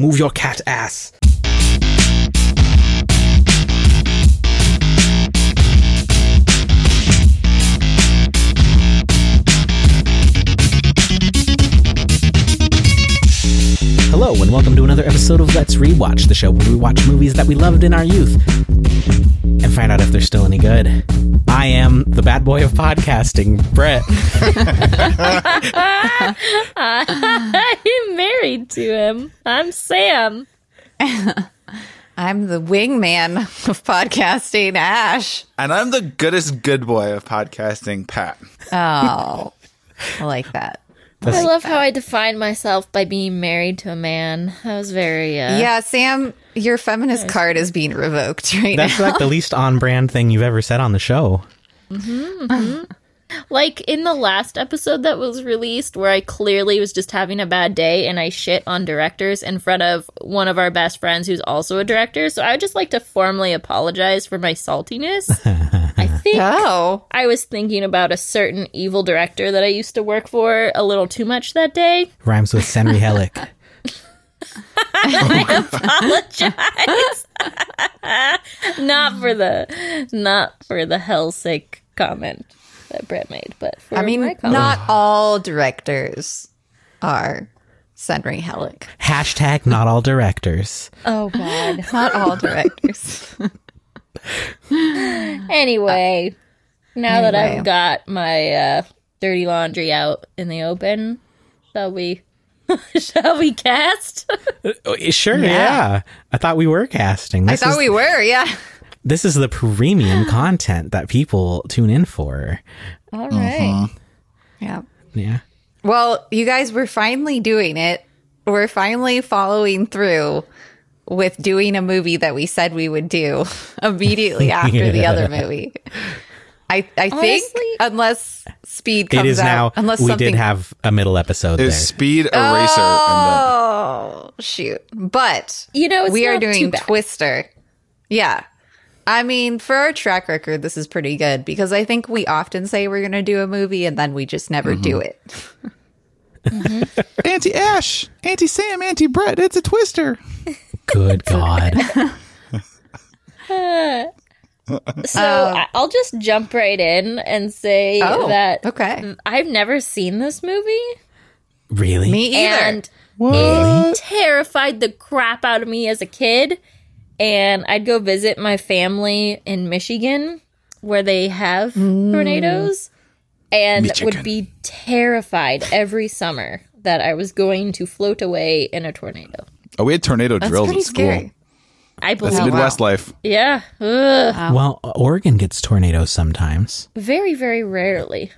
Move your cat ass. Hello, and welcome to another episode of Let's Rewatch, the show where we watch movies that we loved in our youth and find out if they're still any good. I am the bad boy of podcasting, Brett. I'm married to him. I'm Sam. I'm the wingman of podcasting, Ash. And I'm the goodest good boy of podcasting, Pat. Oh, I like that. I love how I define myself by being married to a man. That was very uh, Yeah, Sam, your feminist card is being revoked right That's now. like the least on brand thing you've ever said on the show. Like in the last episode that was released, where I clearly was just having a bad day and I shit on directors in front of one of our best friends who's also a director. So I would just like to formally apologize for my saltiness. I think Oh, I was thinking about a certain evil director that I used to work for a little too much that day. Rhymes with Senri Hellick. I apologize. not for the not for the hell's sake comment that Brett made, but for I mean, my not all directors are Senri Hellick. Hashtag not all directors. Oh god. Not all directors. anyway, now that I've got my uh, dirty laundry out in the open, shall we? shall we cast? Oh, Sure, yeah. Yeah. I thought we were casting. I This thought is, we were, yeah. this is the premium content that people tune in for. All right. Yeah. Yeah. Well, you guys were finally doing it. We're finally following through with doing a movie that we said we would do immediately after the other movie. I I think Honestly- unless Speed comes It is out, now. unless we something did have a middle episode there. Is Speed Eraser Oh shoot! But You know, it's we are not too doing bad. Twister. Yeah. I mean, for our track record, this is pretty good because I think we often say we're going to do a movie and then we just never do mm-hmm. it. Mm-hmm. in the Anti Ash, Anti Sam, Anti Brett. It's a twister. Good God. So um, I- I'll just jump right in and say Oh, that okay. I've never seen this movie. really? Me either. and it terrified the crap out of me as a kid. And I'd go visit my family in Michigan where they have mm. tornadoes and Michigan. would be terrified every summer that I was going to float away in a tornado. Oh, we had tornado That's drills pretty in school. scary. I That's believe, Midwest life. yeah, Ugh. Well, Oregon gets tornadoes sometimes. very, very rarely.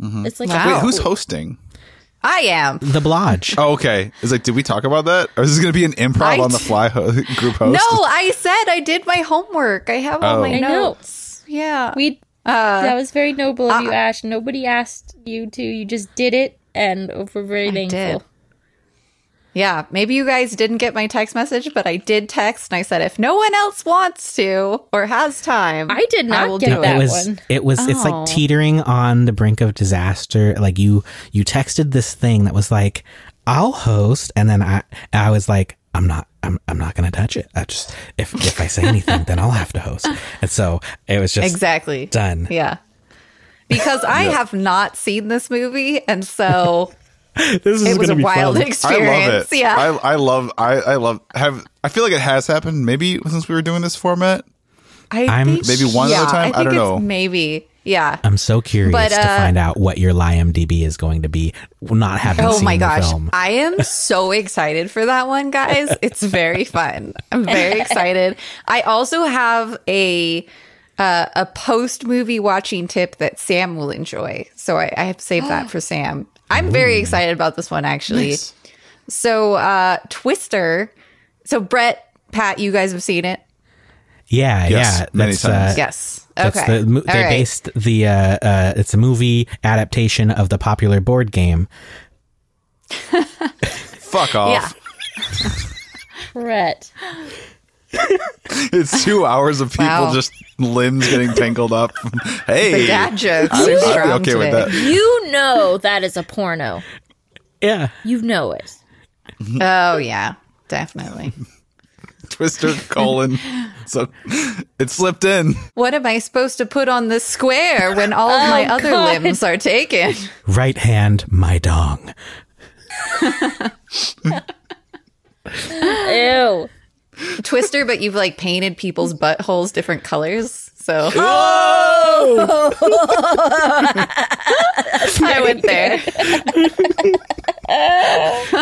Mm-hmm. It's like Wow. Wait, who's hosting? I am. The Blodge. Oh, okay. It's like, did we talk about that? Or is this going to be an improv I on the fly ho- group host? No, I said I did my homework. I have all Oh. my I know. notes. Yeah. we. Uh, that was very noble of you, Ash. Nobody asked you to. You just did it, and we're very thankful. did. yeah, maybe you guys didn't get my text message, but I did text and I said if no one else wants to or has time, I did not will get do that it was one. it was it's Oh. like teetering on the brink of disaster like you you texted this thing that was like i'll host and then i i was like i'm not i'm, I'm not gonna touch it i just if if i say anything then i'll have to host and so it was just Exactly. done Yeah. Because I have not seen this movie, and so this is it was gonna a be wild fun. I experience. love it. Yeah. I, I love. I, I love. Have. I feel like it has happened. Maybe since we were doing this format. I I'm- think- Maybe one yeah, other time? I think don't it's know. Maybe. Yeah. i'm so curious But, to uh, find out what your IMDb is going to be not having Oh seen my the gosh. film I am so excited for that one, guys. It's very fun. I'm very excited. I also have a uh, a post movie watching tip that Sam will enjoy. So I, I have saved that for Sam. I'm very excited about this one actually. Nice. So uh Twister. So Brett, Pat, you guys have seen it? yeah Yes, yeah many that's times. uh, Yes. That's Okay. the, mo- they right. based the uh, uh, it's a movie adaptation of the popular board game. Fuck off. Yeah. Brett. It's two hours of people Wow. just limbs getting tangled up. hey, The dad jokes I'd, are I'd be strong okay with that. You know that is a porno. Yeah, You know it. Oh yeah. definitely. Twister colon. So it slipped in. What am I supposed to put on the square when all of oh, my Oh, other God. limbs are taken? Right hand, my dong. Ew. Twister, but you've like painted people's buttholes different colors. So I went there.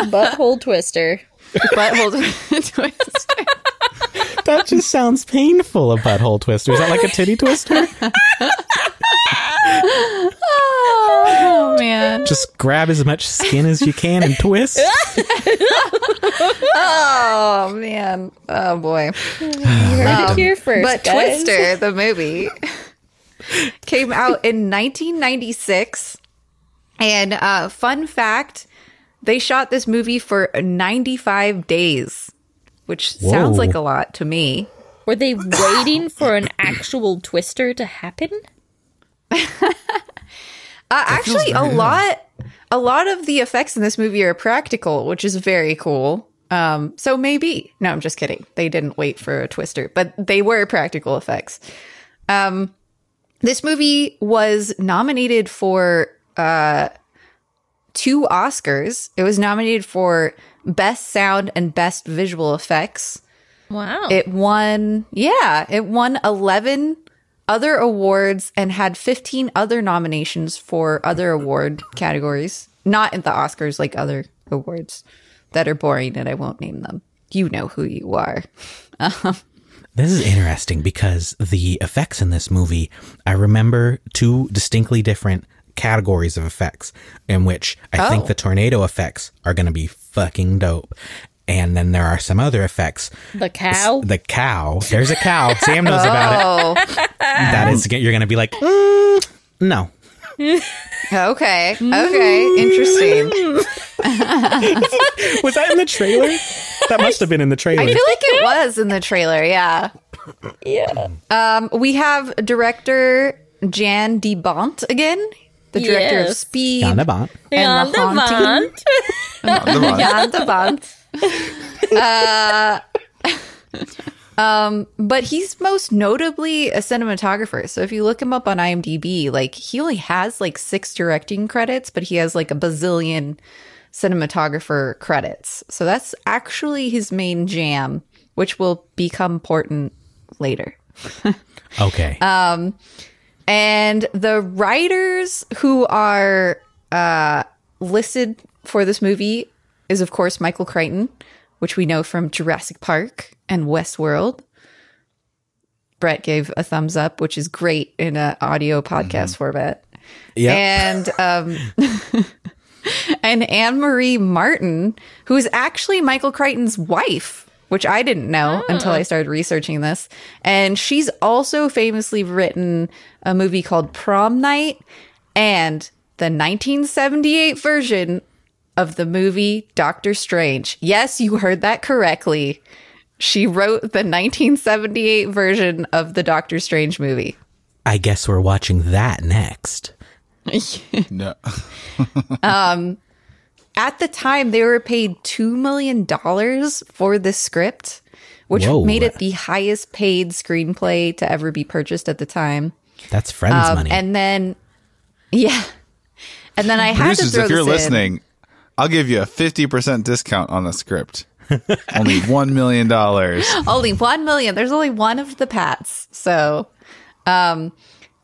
Butthole twister. Butthole twister. That just sounds painful, a butthole twister. Is that like a titty twister? Oh man. Just grab as much skin as you can and twist. Oh man. Oh boy. You Heard it here first. But guys. Twister, the movie, came out in 1996. And uh, fun fact, they shot this movie for 95 days, which sounds like a lot to me. Were they waiting for an actual twister to happen? Uh, actually, a lot, a lot of the effects in this movie are practical, which is very cool. Um, so maybe no, I'm just kidding. They didn't wait for a twister, but they were practical effects. Um, this movie was nominated for uh two Oscars. It was nominated for best sound and best visual effects. Wow. It won, yeah, it won 11 other awards and had 15 other nominations for other award categories. Not in the Oscars, like other awards that are boring and I won't name them. You know who you are. Um, this is interesting because the effects in this movie, I remember two distinctly different categories of effects in which I think Oh. the tornado effects are going to be fucking dope. And then there are some other effects. the cow. The cow. There's a cow. Sam knows about it. Oh, That is, you're going to be like, mm, no. okay. Okay. Interesting. Was that in the trailer? That must have been in the trailer. I feel like it was in the trailer. Yeah. yeah. Um, we have director Jan de Bont again, the director of Speed. Jan de Bont. And the Haunting. Jan de Bont. Uh, um, but he's most notably a cinematographer. So if you look him up on IMDb, like he only has like six directing credits, but he has like a bazillion cinematographer credits. So that's actually his main jam, which will become important later. Okay. And the writers who are uh, listed for this movie is, of course, Michael Crichton, which we know from Jurassic Park and Westworld. Brett gave a thumbs up, which is great in an audio podcast format. yeah. And um, and Anne Marie Martin, who is actually Michael Crichton's wife, which I didn't know ah. until I started researching this. And she's also famously written a movie called Prom Night and the 1978 version of the movie Doctor Strange. Yes, you heard that correctly. She wrote the 1978 version of the Doctor Strange movie. I guess we're watching that next. No. Um, at the time they were paid $2 million for the script which Whoa. made it the highest paid screenplay to ever be purchased at the time That's friends money. Um, and then yeah and then i had to Producers, throw if you're this in. listening, I'll give you a 50% discount on the script. Only $1 million. only 1 million there's only one of the pats so um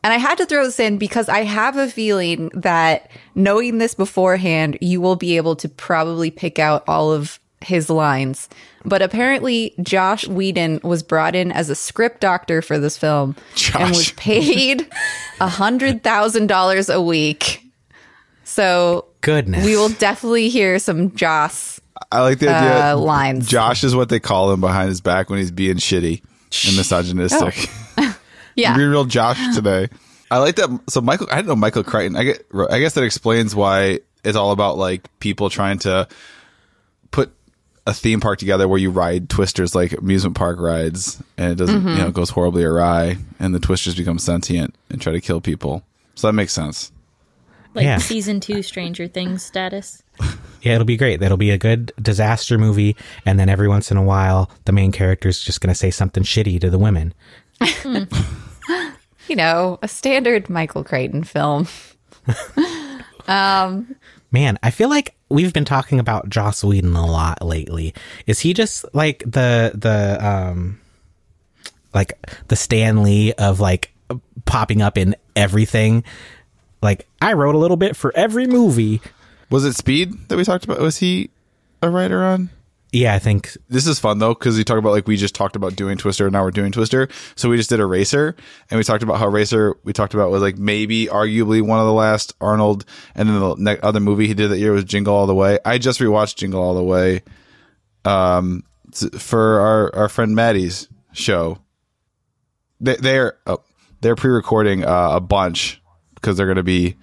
and I had to throw this in because I have a feeling that knowing this beforehand, you will be able to probably pick out all of his lines. But apparently, Josh Whedon was brought in as a script doctor for this film and was paid a hundred thousand dollars a week. So Goodness. we will definitely hear some Joss I like the idea. uh, lines. Josh is what they call him behind his back when he's being shitty and misogynistic. Yeah, Being real Josh today. I like that. So Michael, I didn't know Michael Crichton. I get. I guess that explains why it's all about like people trying to put a theme park together where you ride twisters like amusement park rides, and it doesn't. Mm-hmm. You know, it goes horribly awry, and the twisters become sentient and try to kill people. So that makes sense. Like Yeah. season two Stranger Things status. Yeah, it'll be great. That'll be a good disaster movie, and then every once in a while, the main character's just going to say something shitty to the women. You know, a standard Michael Crichton film. Man, I feel like we've been talking about Joss Whedon a lot lately. Is he just like the the um like the Stan Lee of like popping up in everything? Like I wrote a little bit for every movie. Was it Speed that we talked about? Was he a writer on? Yeah, I think This is fun though because we talk about like we just talked about doing Twister and now we're doing Twister. So we just did Eraser and we talked about how Racer we talked about was like maybe arguably one of the last Arnold and then the ne- other movie he did that year was Jingle All the Way. I just rewatched Jingle All the Way um s- for our our friend Maddie's show. They, they're oh, they're pre-recording uh, a bunch because they're going to be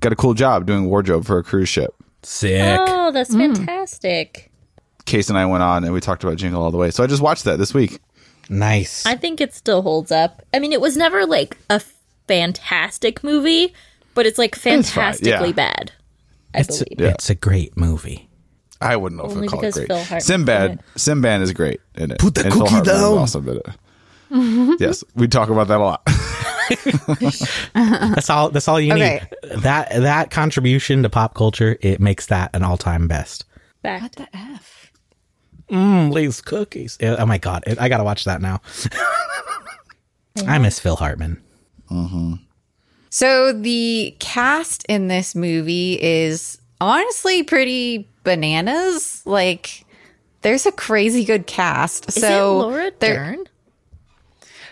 got a cool job doing wardrobe for a cruise ship. sick. Oh, that's fantastic. Case and I went on and we talked about Jingle All the Way. So I just watched that this week. Nice. I think it still holds up. I mean, it was never like a fantastic movie, but it's like fine, fantastically yeah. bad. I it's believe. Yeah. it's a great movie. I wouldn't know if Only I'd call it great. Sinbad, Hartman's Sinbad, in Sinbad is great in it. Put the And cookie Hartman is down. Awesome in it. yes, we talk about that a lot. That's all. That's all you Okay. need. That that contribution to pop culture it makes that an all time best. Fact. The F. Mm, Lay's cookies. Oh my god, I gotta watch that now. I miss Phil Hartman. So the cast in this movie is honestly pretty bananas. Like there's a crazy good cast. Is so it Laura Dern?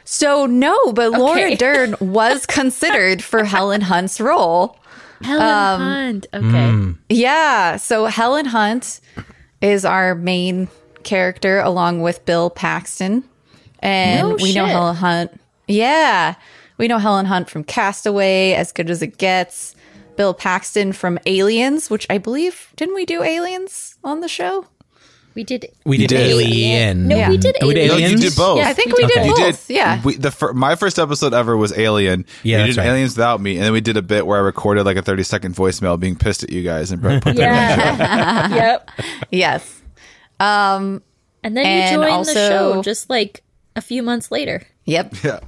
So no, but Laura Dern was considered for Helen Hunt's role. Helen Um, Hunt. Okay. Yeah. So Helen Hunt is our main character along with Bill Paxton. And No we know. Helen Hunt. Yeah. We know Helen Hunt from Castaway, As Good as It Gets. Bill Paxton from Aliens, which I believe, didn't we do Aliens on the show? We did. We did did. Alien. No, Yeah. we did Oh, we did Aliens. no, you did both. Yeah, I think we did Okay. You both. did. Yeah. We, the fir- my first episode ever was Alien. Yeah, we did right. Aliens without me, and then we did a bit where I recorded like a thirty second voicemail being pissed at you guys and put that Yeah. yep. Yes. Um, And then And you joined also- the show just like a few months later. yep. Yeah.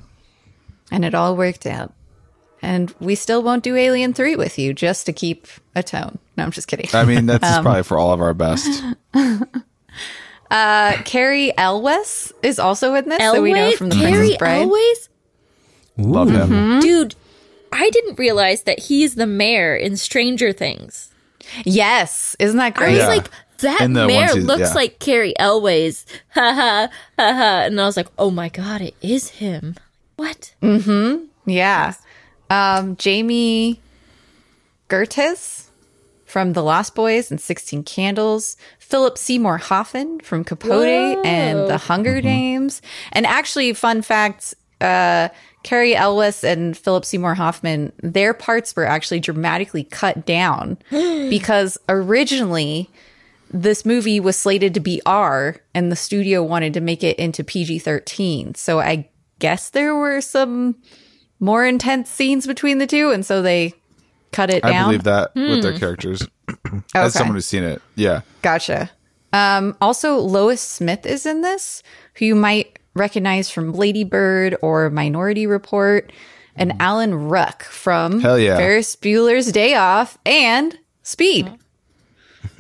And it all worked out. And we still won't do Alien 3 with you just to keep a tone. No, I'm just kidding. I mean, that's Um, probably for all of our best. Uh, Cary Elwes is also in this, that we know from The Cary Princess Bride. Elways? Love him. Mm-hmm. Dude, I didn't realize that he's the mayor in Stranger Things. Yes, isn't that great? I great? was Yeah. like, that In the mayor looks yeah. like Cary Elways. Ha ha ha ha. And I was like, oh my god, it is him. What? Mm hmm. Yeah. Um, Jami Gertz from The Lost Boys and 16 Candles. Philip Seymour Hoffman from Capote and The Hunger Games. And actually, fun fact, uh, Cary Elwes and Philip Seymour Hoffman, their parts were actually dramatically cut down because originally this movie was slated to be R and the studio wanted to make it into PG 13. So I guess there were some more intense scenes between the two. And so they cut it I down. believe that with their hmm. characters. As oh, Okay. someone who's seen it, yeah. Gotcha. Um, also, Lois Smith is in this, who you might recognize from Lady Bird or Minority Report, and hmm. Alan Ruck from Hell yeah. Ferris Bueller's Day Off and Speed. Hmm.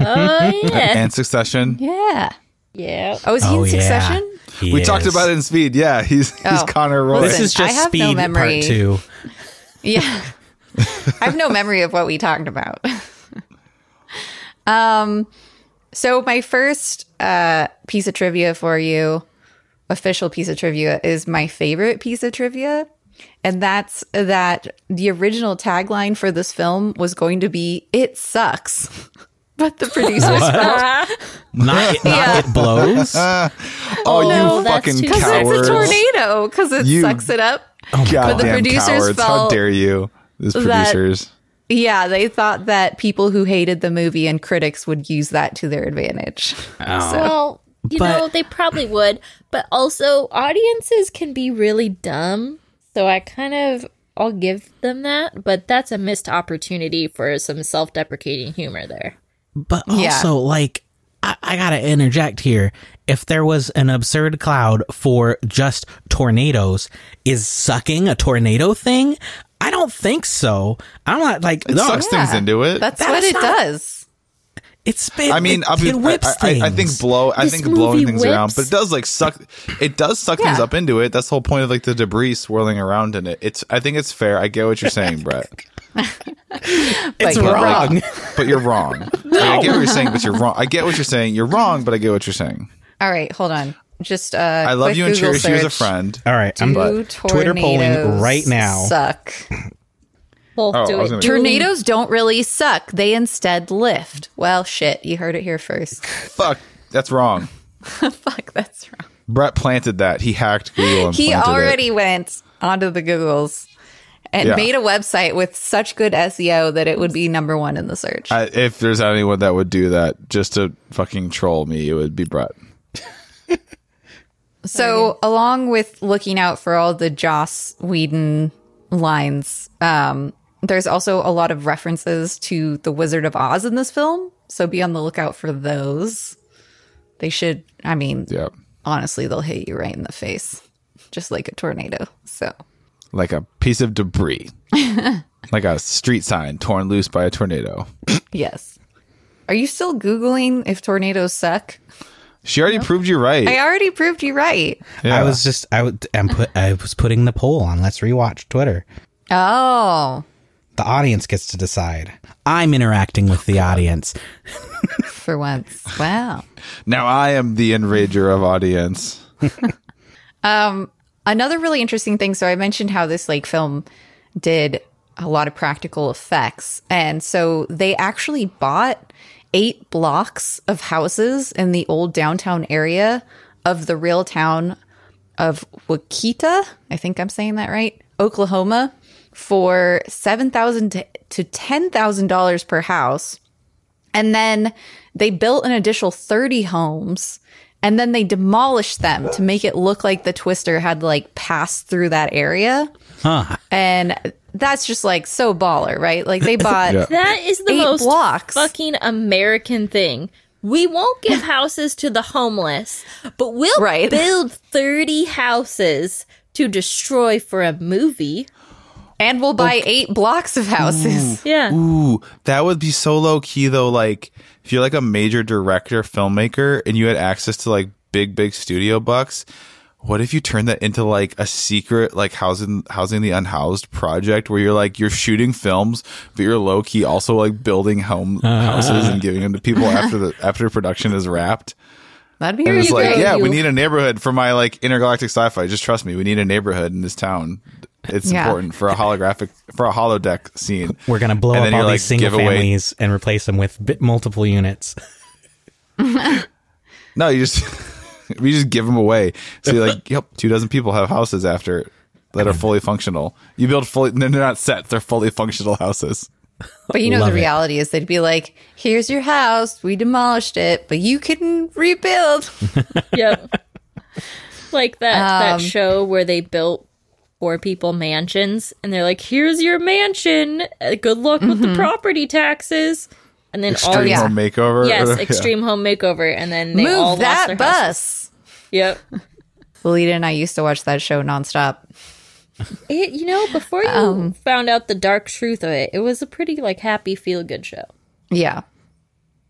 Oh yeah. And Succession. Yeah. yeah. Oh, is he Oh in yeah. Succession? He We talked about it in Speed. Yeah, he's he's Oh. Connor Roy. This Listen, is I just have no Speed memory. Part Two. Yeah. I have no memory of what we talked about. um so my first uh piece of trivia for you, official piece of trivia is my favorite piece of trivia. And that's that the original tagline for this film was going to be it sucks. But the producers felt Not, it, not Yeah. it blows. oh, no, you that's fucking too because cowards! it's a tornado because it You- sucks it up. Oh goddamn the producers cowards! How felt dare you? These that- producers. Yeah, they thought that people who hated the movie and critics would use that to their advantage. Oh. Well, you But- know, they probably would, but also audiences can be really dumb. So I kind of I'll give them that, but that's a missed opportunity for some self-deprecating humor there. But Yeah. also, like, I, I gotta interject here. If there was an absurd cloud for just tornadoes, is sucking a tornado thing? I don't think so. I'm not like It no. sucks things into it. That's, That's what it not- does. It's it, I mean, it, I'll it whips I, I, I think blow. I This think blowing movie things around, but it does like suck. It does suck things up into it. That's the whole point of like the debris swirling around in it. It's. I think it's fair. I get what you're saying, Brett. it's you're wrong. but you're wrong. Like, I get what you're saying, but you're wrong. I get what you're saying. You're wrong, but I get what you're saying. All right, hold on. Just uh I love quick you and Google cherish you as a friend. All right, I'm Do Twitter polling tornadoes right now. Suck. Both Oh, do it. Tornadoes don't really suck. They instead lift. Well, shit, you heard it here first. Fuck, that's wrong. Fuck, that's wrong. Brett planted that. He hacked Google and He already it. went onto the Googles and Yeah. made a website with such good SEO that it would be number one in the search. I, if there's anyone that would do that just to fucking troll me, it would be Brett. So, along with looking out for all the Joss Whedon lines, um, there's also a lot of references to the Wizard of Oz in this film. So, be on the lookout for those. They should, I mean, Yeah, honestly, they'll hit you right in the face, just like a tornado. So, like a piece of debris, like a street sign torn loose by a tornado. yes. Are you still Googling if tornadoes suck? She already proved you right. I already proved you right. Yeah. I was just I would I'm put I was putting the poll on. Let's rewatch Twitter. Oh, The audience gets to decide. I'm interacting with the audience. for once. Wow. now I am the enrager of audience. Um, another really interesting thing so i mentioned how this like film did a lot of practical effects and so they actually bought eight blocks of houses in the old downtown area of the real town of Wakita, I think I'm saying that right, Oklahoma, for seven thousand to, to ten thousand dollars per house. And then they built an additional 30 homes and then they demolished them to make it look like the twister had like passed through that area. Huh. And that's just like so baller, right? Like they bought Yeah. That is the most blocks. fucking American thing. We won't give houses to the homeless, but we'll Right. build 30 houses to destroy for a movie. And we'll buy eight blocks of houses. Yeah. Ooh, that would be so low key though. Like if you're like a major director, filmmaker, and you had access to like big, big studio bucks. What if you turn that into like a secret, like housing, housing the unhoused project where you're like, you're shooting films, but you're low key also like building home houses and giving them to people after the, after production is wrapped. That'd be And really it's like, great. yeah, we need a neighborhood for my like intergalactic sci-fi. Just trust me, we need a neighborhood in this town. It's Yeah. important for a holographic, for a holodeck scene. We're gonna blow And up then all you're these like, single give away- families and replace them with bit, multiple units. No, you just we just give them away. So you're like, yep, two dozen people have houses after that are fully functional. You build fully, they're not sets; they're fully functional houses. But you know, Love the reality is they'd be like, here's your house. We demolished it, but you can rebuild. Yep. like that Um, that show where they built poor people mansions and they're like, "Here's your mansion. Uh, Good luck with the property taxes." And then all Extreme yeah. home makeover. yes, Yeah. extreme home makeover and then they Move lost that their houses. bus. Yep. Lolita and I used to watch that show nonstop. It, you know, before you Um, found out the dark truth of it, it was a pretty like happy feel good show. Yeah.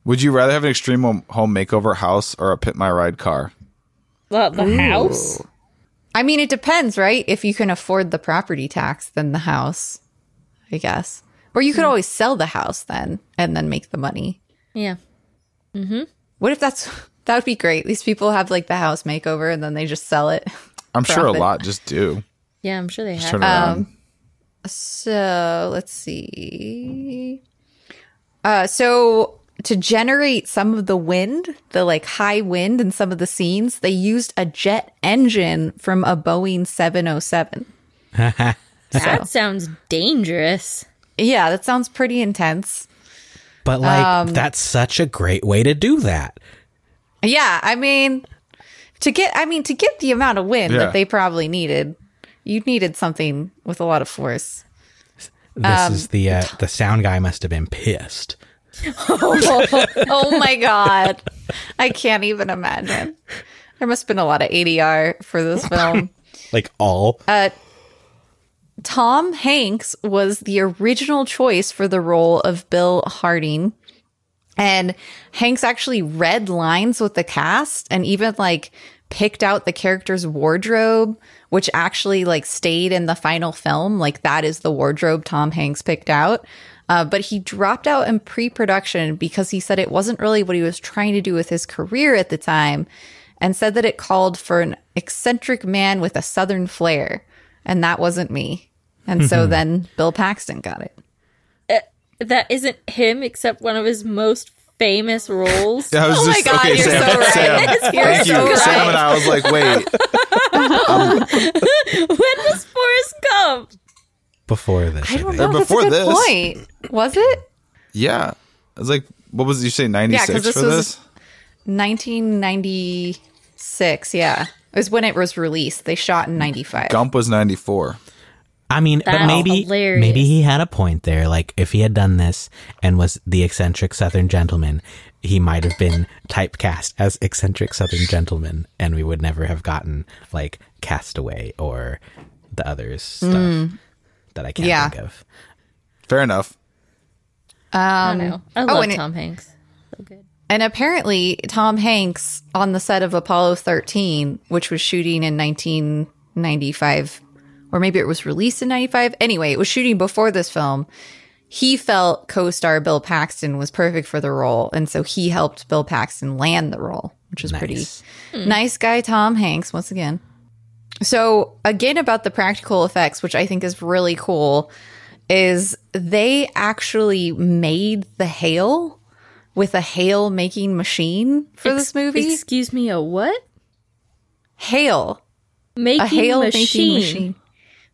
Would you rather have an extreme home, home makeover house or a pimp my ride car? The, the house. I mean, it depends, right? If you can afford the property tax, then the house, I guess. Or you could Hmm. always sell the house then and then make the money. Yeah. Mm-hmm. What if that's that would be great? These people have like the house makeover and then they just sell it. I'm sure a Profit. lot just do. Yeah, I'm sure they Just have. turn around. So let's see. Uh, so to generate some of the wind, the like high wind in some of the scenes, they used a jet engine from a Boeing 707. that sounds dangerous. Yeah, that sounds pretty intense. But like Um, that's such a great way to do that. Yeah, I mean, to get, I mean, to get the amount of wind Yeah. that they probably needed, you needed something with a lot of force. This Um, is the uh, the sound guy must have been pissed. oh my god. I can't even imagine. There must have been a lot of ADR for this film. Like all. Uh, Tom Hanks was the original choice for the role of Bill Harding. And Hanks actually read lines with the cast and even like picked out the character's wardrobe, which actually like stayed in the final film. Like that is the wardrobe Tom Hanks picked out. Uh, but he dropped out in pre production because he said it wasn't really what he was trying to do with his career at the time and said that it called for an eccentric man with a southern flair. And that wasn't me. And so mm-hmm. then Bill Paxton got it. Uh, that isn't him, except one of his most famous roles. I was Oh my God, you're Sam, so right. Sam, You're thank so you. right. Sam and I was like, wait, um, when was Forrest Gump? Before this. I don't think. know. That's before a good this. point. Was it? yeah. I was like, what was you say, 96 'cause this for this? 1996. Yeah. It was when it was released. They shot in 95. Gump was 94. I mean, but maybe hilarious. maybe he had a point there. Like if he had done this and was the eccentric Southern gentleman, he might have been typecast as eccentric Southern gentleman, and we would never have gotten like Castaway or the others stuff mm. That I can't Yeah. think of. Fair enough. Um, I know. I oh, love and it- Tom Hanks. So good. And apparently, Tom Hanks on the set of Apollo 13, which was shooting in 1995, or maybe it was released in 95. Anyway, it was shooting before this film. He felt co star Bill Paxton was perfect for the role. And so he helped Bill Paxton land the role, which is pretty Nice. nice guy, Tom Hanks, once again. So, again, about the practical effects, which I think is really cool, is they actually made the hail with a hail making machine for this movie. Excuse me, a what? hail. Making A hail machine. making machine.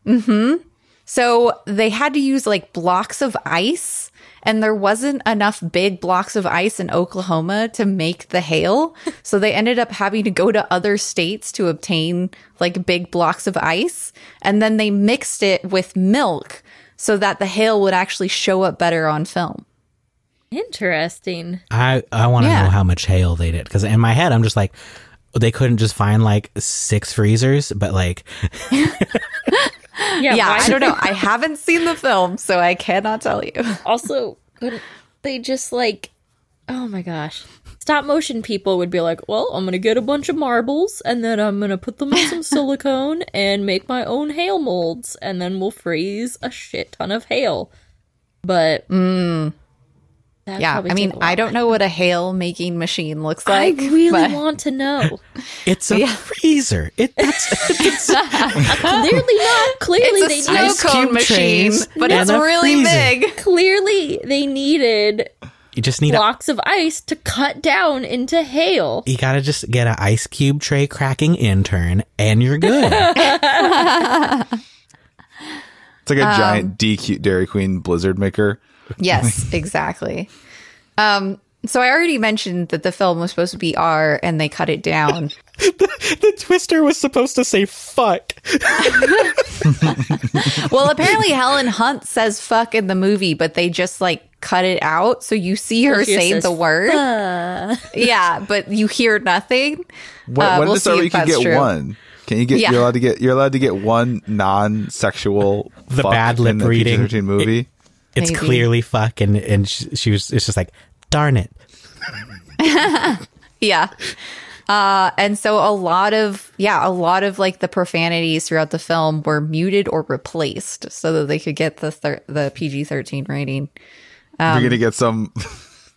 Mm-hmm. So they had to use like blocks of ice, and there wasn't enough big blocks of ice in Oklahoma to make the hail. So they ended up having to go to other states to obtain like big blocks of ice. And then they mixed it with milk so that the hail would actually show up better on film. Interesting. I I want to Yeah. know how much hail they did because in my head I'm just like they couldn't just find like six freezers, but like Yeah, Yeah, I don't know. I haven't seen the film, so I cannot tell you. also they just like oh my gosh stop motion people would be like well i'm gonna get a bunch of marbles and then i'm gonna put them in some silicone and make my own hail molds and then we'll freeze a shit ton of hail but mm. That'd Yeah, I mean, take a I while. don't know what a hail making machine looks like. i really but- want to know it's a freezer. It that's clearly not clearly It's a they snow need, ice cone cube machine, but and it's really big. clearly they needed you just need a, blocks of ice to cut down into hail you gotta just get an ice cube tray cracking intern and you're good. It's like a giant um, DQ Dairy Queen Blizzard maker. Yes, exactly. Um, so I already mentioned that the film was supposed to be R, and they cut it down. the twister was supposed to say fuck. well, apparently Helen Hunt says "fuck" in the movie, but they just like cut it out, so you see her She say says, the word. Yeah, but you hear nothing. When, Uh, when we'll did it start see where you can get true. one? Can you get? Yeah. You're allowed to get. You're allowed to get one non-sexual. The fuck bad lip in the reading. PG-13 movie. It's Maybe. clearly fuck and and she, she was it's just like darn it. Yeah. Uh, and so a lot of yeah, a lot of like the profanities throughout the film were muted or replaced so that they could get the thir- the PG thirteen rating. You're gonna get some.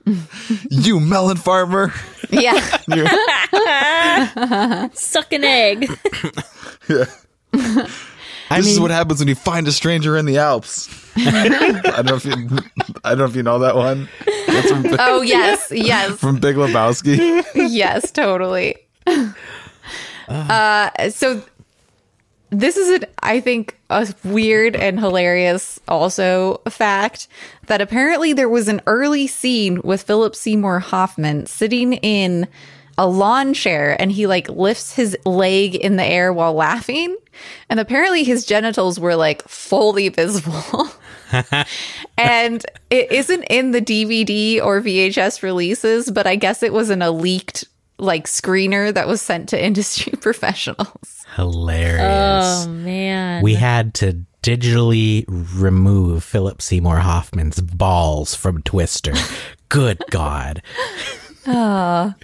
you melon farmer. Yeah, You're- suck an egg I this is what happens when you find a stranger in the Alps. I don't know if you. I don't know if you know that one. It's from, Oh yes, yes, from Big Lebowski. yes, totally. Uh, so this is an I think a weird and hilarious also fact that apparently there was an early scene with Philip Seymour Hoffman sitting in a lawn chair and he like lifts his leg in the air while laughing. And apparently his genitals were like fully visible. and it isn't in the DVD or VHS releases, but I guess it was in a leaked like screener that was sent to industry professionals. Hilarious. Oh man. we had to digitally remove Philip Seymour Hoffman's balls from Twister. Good God. Ah.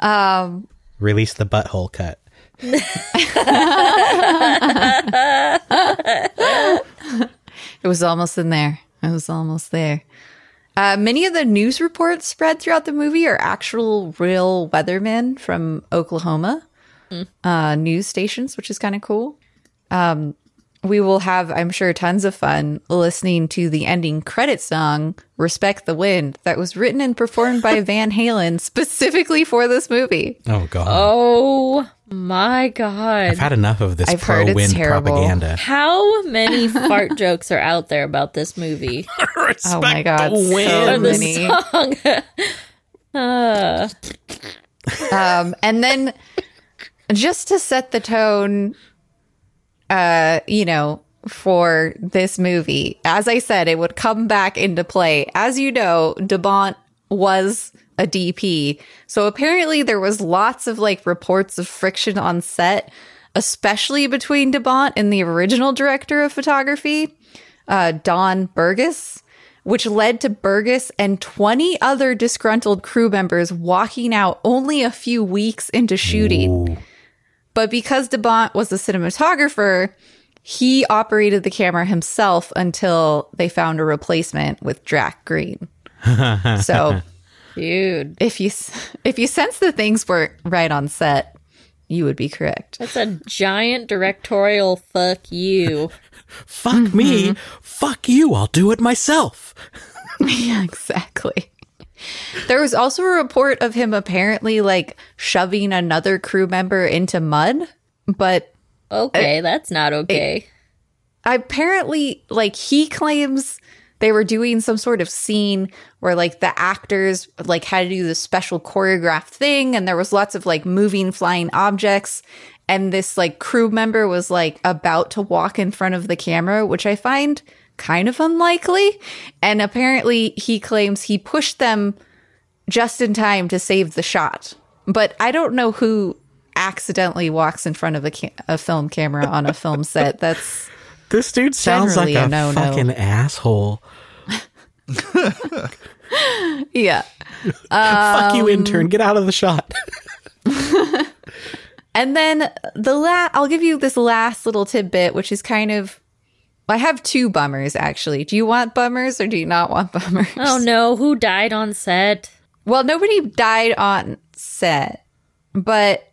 Um, Release the butthole cut. It was almost in there. It was almost there. Uh, many of the news reports spread throughout the movie are actual real weathermen from Oklahoma uh, news stations, which is kind of cool. Um, we will have, I'm sure, tons of fun listening to the ending credit song, Respect the Wind, that was written and performed by Van Halen specifically for this movie. Oh, God. Oh my god. I've had enough of this I've pro wind terrible. propaganda. How many fart jokes are out there about this movie? Oh my God. So Or the many. song. Uh, um, and then just to set the tone, uh, you know, for this movie, as I said, it would come back into play. As you know, DeBont was a DP. So apparently there was lots of like reports of friction on set, especially between DeBont and the original director of photography, uh, Don Burgess, which led to Burgess and 20 other disgruntled crew members walking out only a few weeks into shooting. But because DeBont was a cinematographer, he operated the camera himself until they found a replacement with Jack Green. so dude, if you if you sense that things weren't right on set, you would be correct. that's a giant directorial fuck you. Fuck me. Mm-hmm. Fuck you. I'll do it myself. yeah, exactly. There was also a report of him apparently like shoving another crew member into mud, but Okay, that's not okay. apparently like he claims they were doing some sort of scene where like the actors like had to do this special choreographed thing and there was lots of like moving flying objects and this like crew member was like about to walk in front of the camera which i find kind of unlikely and apparently he claims he pushed them just in time to save the shot but i don't know who accidentally walks in front of a, ca- a film camera on a film set that's This dude sounds like a, a no-no. fucking asshole. yeah Fuck Um, you, intern. Get out of the shot. And then the la- I'll give you this last little tidbit, which is kind of. I have two bummers actually. Do you want bummers or do you not want bummers? Oh no, who died on set? Well, nobody died on set, but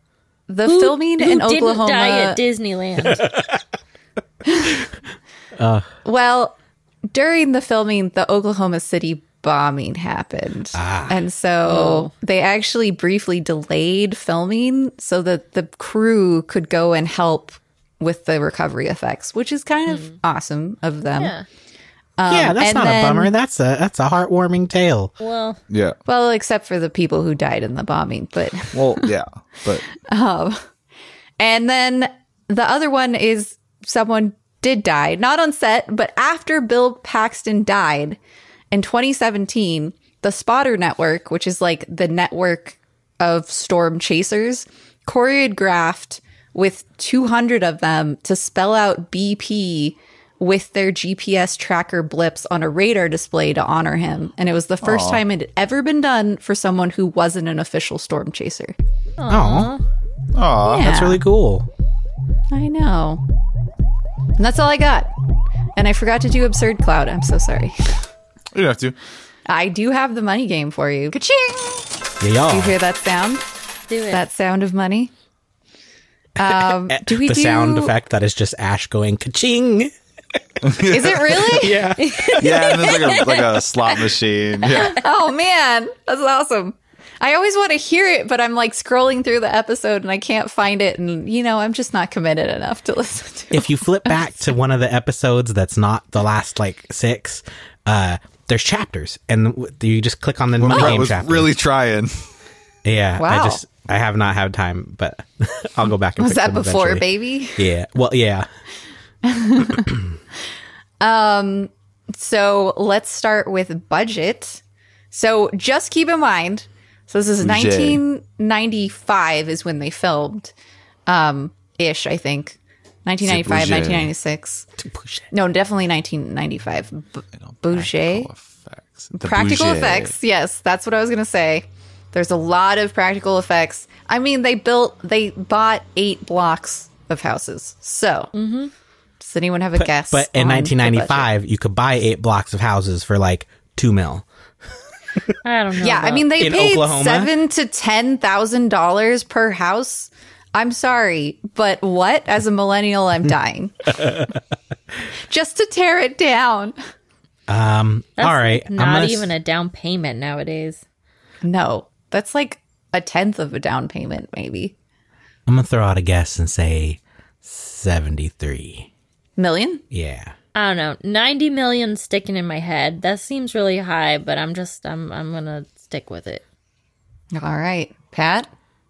the Who, filming who in didn't Oklahoma. die at Disneyland? Well, during the filming, the Oklahoma City bombing happened. Ah. And so oh. they actually briefly delayed filming so that the crew could go and help with the recovery effects, which is kind of mm-hmm. awesome of them. yeah. Um, yeah, that's not then- a bummer. That's a that's a heartwarming tale. Well, Yeah. Well, except for the people who died in the bombing, but Well, yeah, but um, and then the other one is someone did die, not on set, but after Bill Paxton died in 2017, the Spotter Network, which is like the network of storm chasers, choreographed with 200 of them to spell out BP with their GPS tracker blips on a radar display to honor him. And it was the first time it had ever been done for someone who wasn't an official storm chaser. Oh, aw, that's really cool. I know. And that's all I got. And I forgot to do Absurd Cloud. I'm so sorry. you don't have to. I do have the money game for you. Ka-ching! Yeah, Do you hear that sound? do it. That sound of money? Um, do we the do sound effect that is just Ash going ka-ching. Is it really? Yeah, Yeah, and there's like a like a slot machine. Yeah, Oh man, that's awesome. I always want to hear it, but I'm like scrolling through the episode and I can't find it. And you know, I'm just not committed enough to listen to. It. If you flip back to one of the episodes that's not the last like six, uh, there's chapters, and you just click on the money Brett game was chapter. really trying. yeah. I just I have not had time, but I'll go back and Was fix that them before, eventually. baby? Yeah. Well, yeah. um. So let's start with budget. So just keep in mind, so this is Budget. 1995 is when they filmed, um, ish, I think. 1995, 1996. No, definitely 1995. B- Bouger. Practical effects. Practical effects. Yes, that's what I was going to say. There's a lot of practical effects. I mean, they built, they bought eight blocks of houses. So, does anyone have a guess? But in on the budget? 1995, you could buy eight blocks of houses for like two mil. I don't know. Yeah, I mean they In paid Oklahoma? seven to ten thousand dollars per house. I'm sorry, but what? As a millennial, I'm dying. Just to tear it down. Um. That's all right. I'm not gonna even a down payment nowadays. No, that's like a tenth of a down payment, maybe. I'm gonna throw out a guess and say seventy three million. Yeah. I don't know. 90 million sticking in my head. That seems really high, but I'm just I'm I'm going to stick with it. All right, Pat.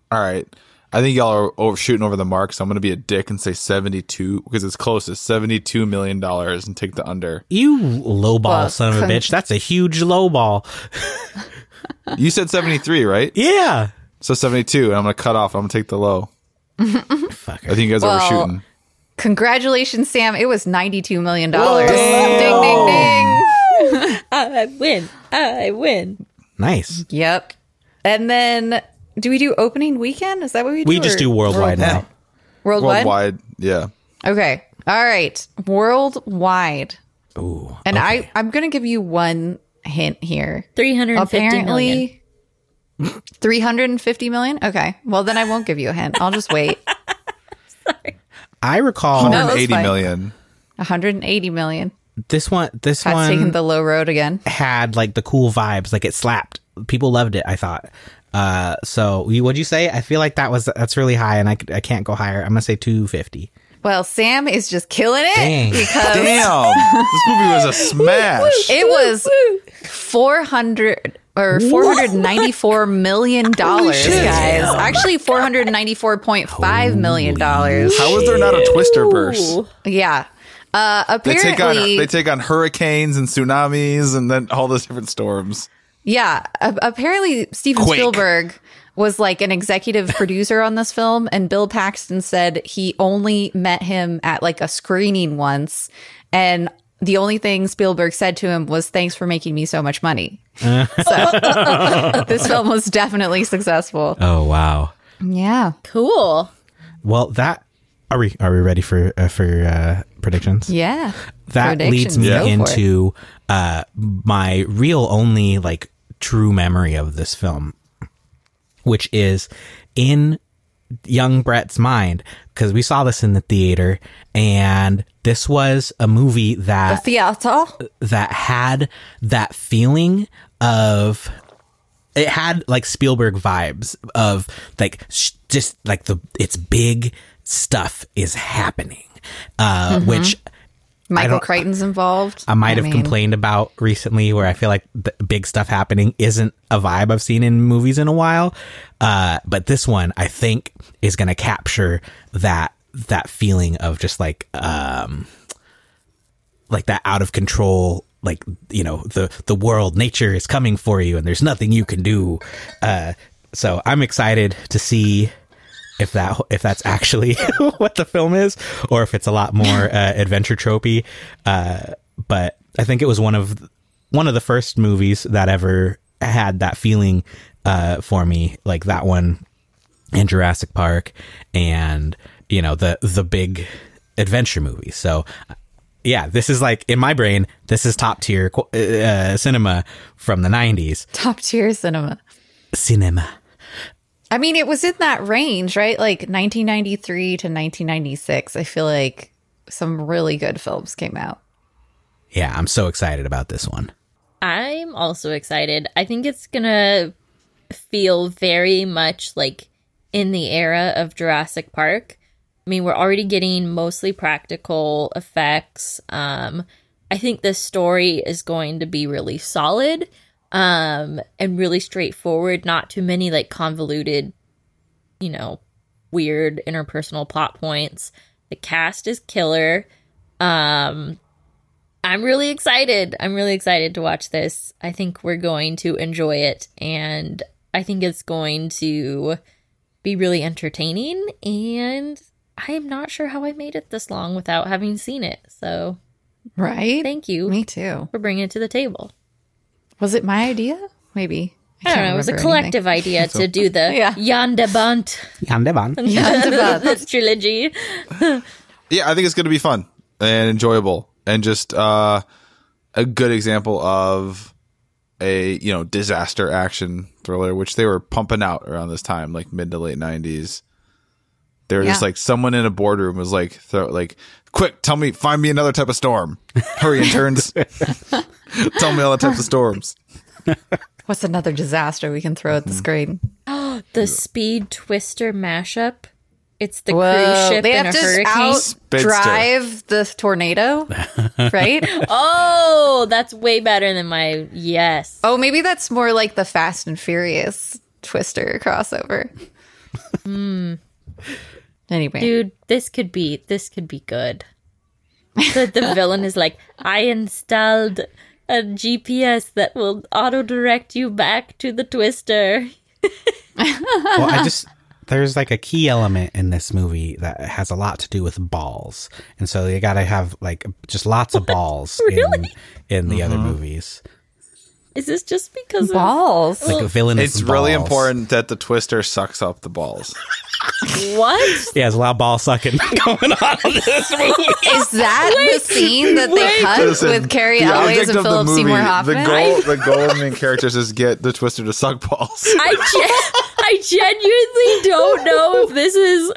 All right. I think y'all are over, shooting over the mark, so I'm going to be a dick and say 72 because it's close to 72 million dollars and take the under. You lowball Well, son of a bitch. That's a huge lowball. You said 73, right? Yeah. So 72, and I'm going to cut off. I'm going to take the low. Fucker. I think you guys are Well, overshooting. Congratulations, Sam. It was $92 million. Ding, ding, ding. I win. I win. Nice. Yep. And then, do we do opening weekend? Is that what we do? We just or do worldwide now. Worldwide? Worldwide, yeah. Okay. All right. Worldwide. Ooh. And I, I'm going to give you one hint here. 350 million. Apparently, 350 million? Okay. Well, then I won't give you a hint. I'll just wait. I recall No. that's 180 fine. million. 180 million. this one. This Pat's one taking the low road again. had like the cool vibes. Like it slapped. People loved it. I thought. Uh. So what'd you say? I feel like that was that's really high, and I c- I can't go higher. I'm gonna say 250. Well, Sam is just killing it Dang. because Damn. this movie was a smash. it was 400 or 494 million dollars, shit. guys. Actually, 494.5 million dollars. How was there not a Twister verse? Yeah. Uh, They take on apparently, they take on hurricanes and tsunamis and then all those different storms. Yeah, a- apparently Steven Quake. Spielberg was like an executive producer on this film, and Bill Paxton said he only met him at like a screening once, and the only thing Spielberg said to him was "Thanks for making me so much money." so this film was definitely successful. Oh wow. Yeah, Cool. Well, that are we are we ready for uh, for uh, predictions? yeah. that leads me go for it. into uh, my real only like true memory of this film, which is in young Brett's mind because we saw this in the theater, and this was a movie that the theater. that had that feeling of it had like Spielberg vibes of like sh- just like the it's big stuff is happening uh which Michael Crichton's involved. I might have mean, complained about recently where I feel like the big stuff happening isn't a vibe I've seen in movies in a while. Uh, but this one I think is going to capture that, that feeling of just like, um, like that out of control, like, you know, the, the world, nature is coming for you and there's nothing you can do. Uh, so I'm excited to see if that if that's actually what the film is or if it's a lot more uh, adventure tropey uh, but i think it was one of one of the first movies that ever had that feeling uh, for me like that one and jurassic park and you know the the big adventure movie. so yeah this is like in my brain this is top tier uh, cinema from the 90s top tier cinema. cinema I mean, it was in that range, right? Like 1993 to 1996. I feel like some really good films came out. yeah i'm so excited about this one I'm also excited. I think it's gonna feel very much like in the era of Jurassic Park. I mean, we're already getting mostly practical effects. Um, I think the story is going to be really solid um, and really straightforward. Not too many like convoluted you know, weird interpersonal plot points. The cast is killer. Um I'm really excited. I'm really excited to watch this. I think we're going to enjoy it and I think it's going to be really entertaining and I am not sure how I made it this long without having seen it. So, Right? thank you Me too. for bringing it to the table. Was it my idea? Maybe. I don't know. It was a remember collective idea to do the Yeah. Yandabant Yandeban. this trilogy. Yeah, I think it's going to be fun and enjoyable and just uh, a good example of a, you know, disaster action thriller, which they were pumping out around this time, like mid to late 90s. They were just like someone in a boardroom was like, throw, like, quick, tell me, find me another type of storm. Hurry, interns. tell me all the types of storms. What's another disaster we can throw at the Mm-hmm. screen? The Speed Twister mashup. It's the Whoa. cruise ship They in have a to hurricane. Spinster. drive the tornado, right? Oh, that's way better than my yes. oh, maybe that's more like the Fast and Furious Twister crossover. Anyway, Dude, this could be this could be good. The, the villain is like, I installed a GPS that will auto direct you back to the Twister. well, I just there's like a key element in this movie that has a lot to do with balls, and so you got to have like just lots of balls in in the other mm-hmm. movies. Is this just because of balls. Like a villainous. It's really important that the twister sucks up the balls. what? Yeah, there's a lot of ball sucking going on in this movie. Is that the scene that they wait. cut Listen, with Cary the Elways object and of the Philip movie, Seymour The Hoffman? goal, the goal of the main characters is get the twister to suck balls. I gen- I genuinely don't know if this is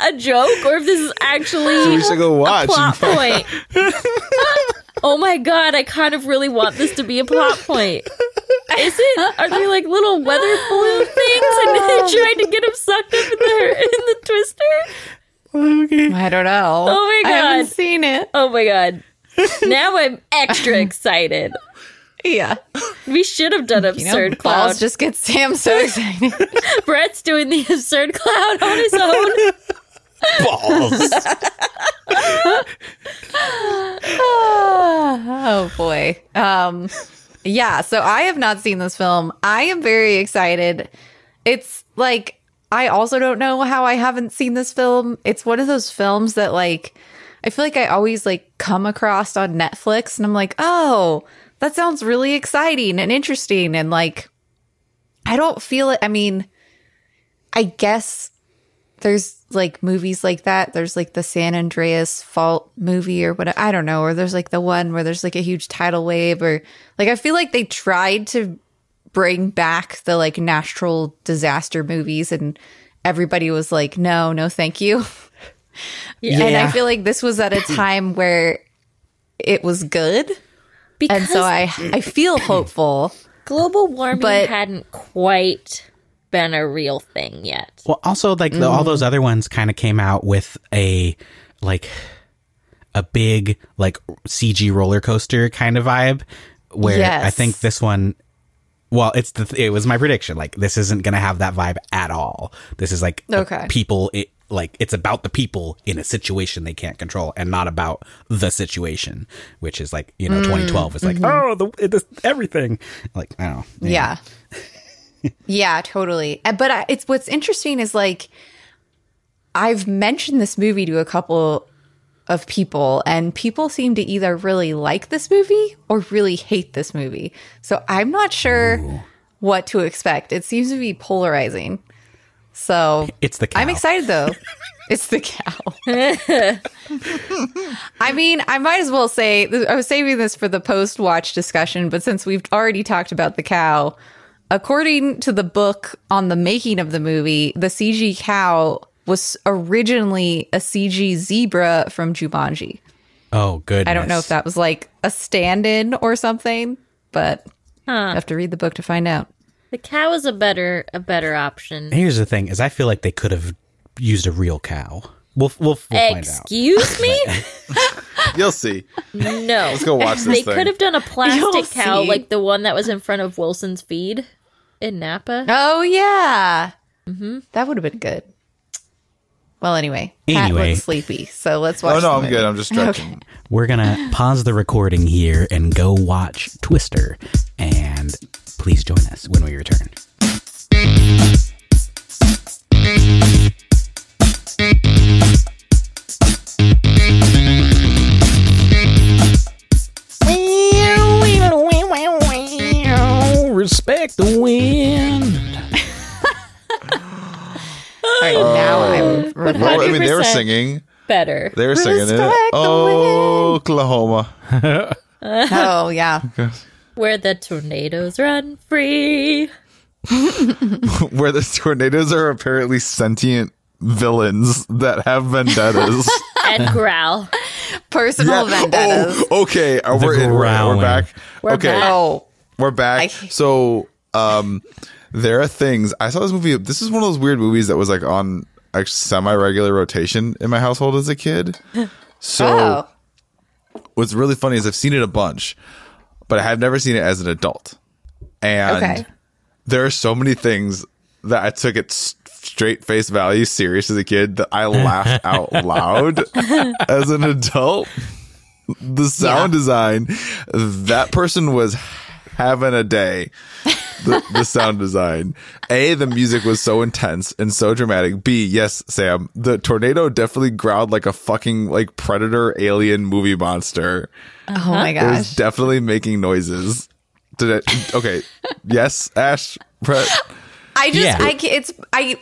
a joke or if this is actually we should go watch. plot point. oh my god, I kind of really want this to be a plot point. Is it? Are they like little weather balloon things and they're trying to get him sucked up in the in the twister? Okay. I don't know. Oh my god. I haven't seen it. Oh my god. Now I'm extra excited. Yeah. We should have done You absurd know, cloud. balls just get Sam so excited. Brett's doing the absurd cloud on his own. Balls. oh boy. Um yeah, so I have not seen this film. I am very excited. It's like I also don't know how I haven't seen this film. It's one of those films that like I feel like I always like come across on Netflix and I'm like, "Oh, that sounds really exciting and interesting." And like I don't feel it. I mean, I guess there's like movies like that. There's like the San Andreas Fault movie or what I don't know, or there's like the one where there's like a huge tidal wave or like I feel like they tried to bring back the like natural disaster movies and everybody was like, "No, no, thank you." yeah. And I feel like this was at a time where it was good. Because And so I I feel hopeful. global warming But- hadn't quite been a real thing yet. Well, also like the, all mm-hmm. those other ones kind of came out with a like a big like CG roller coaster kind of vibe. Where Yes. I think this one, well, it's the it was my prediction. Like this isn't gonna have that vibe at all. This is like Okay. people. It, like it's about the people in a situation they can't control, and not about the situation, which is like you know mm, 2012 is like mm-hmm. oh the it, this, everything. Like I don't know. Yeah. yeah, totally. Uh, But I, it's what's interesting is like I've mentioned this movie to a couple of people and people seem to either really like this movie or really hate this movie. So I'm not sure what to expect. It seems to be polarizing. So It's the. I'm excited though. it's the cow. I mean, I might as well say I was saving this for the post watch discussion, but since we've already talked about the cow, according to the book on the making of the movie, the CG cow was originally a CG zebra from Jumanji. Oh, good. I don't know if that was like a stand in or something, but I have to read the book to find out. The cow is a better a better option. Here's the thing: is I feel like they could have used a real cow. We'll we'll, we'll find out. Excuse me? You'll see. No. Let's go watch this They thing. could have done a You'll plastic cow see. like the one that was in front of Wilson's feed in Napa. Oh, yeah. Mm-hmm. That would have been good. Well, anyway, Pat Anyway. looks sleepy, so let's oh, watch. Oh no, the I'm movie. good. I'm just stretching. We're gonna pause the recording here and go watch Twister. And please join us when we return. Respect the wind. All right, uh, now I'm. But Well, I mean, they were 100% singing. Better. They were singing it. Respect the oh, Oklahoma. Oh yeah, Where the tornadoes run free. Where the tornadoes are apparently sentient villains that have vendettas. And growl. personal oh, vendettas. Oh, okay. Uh, are we, we're, we're growling. back. We're okay. back. Oh, We're back. I- so, um, there are things. I saw this movie. This is one of those weird movies that was like on a semi regular rotation in my household as a kid. So, oh, what's really funny is I've seen it a bunch, but I have never seen it as an adult. And Okay. there are so many things that I took it straight face value serious as a kid that I laughed out loud as an adult. The sound Yeah. design, that person was having a day. The, the sound design. A, the music was so intense and so dramatic. B, yes, Sam, the tornado definitely growled like a fucking like predator alien movie monster. oh my It was gosh. definitely making noises. Did it? Okay. yes, Ash. Brett. I just, Yeah. I ca- it's, I,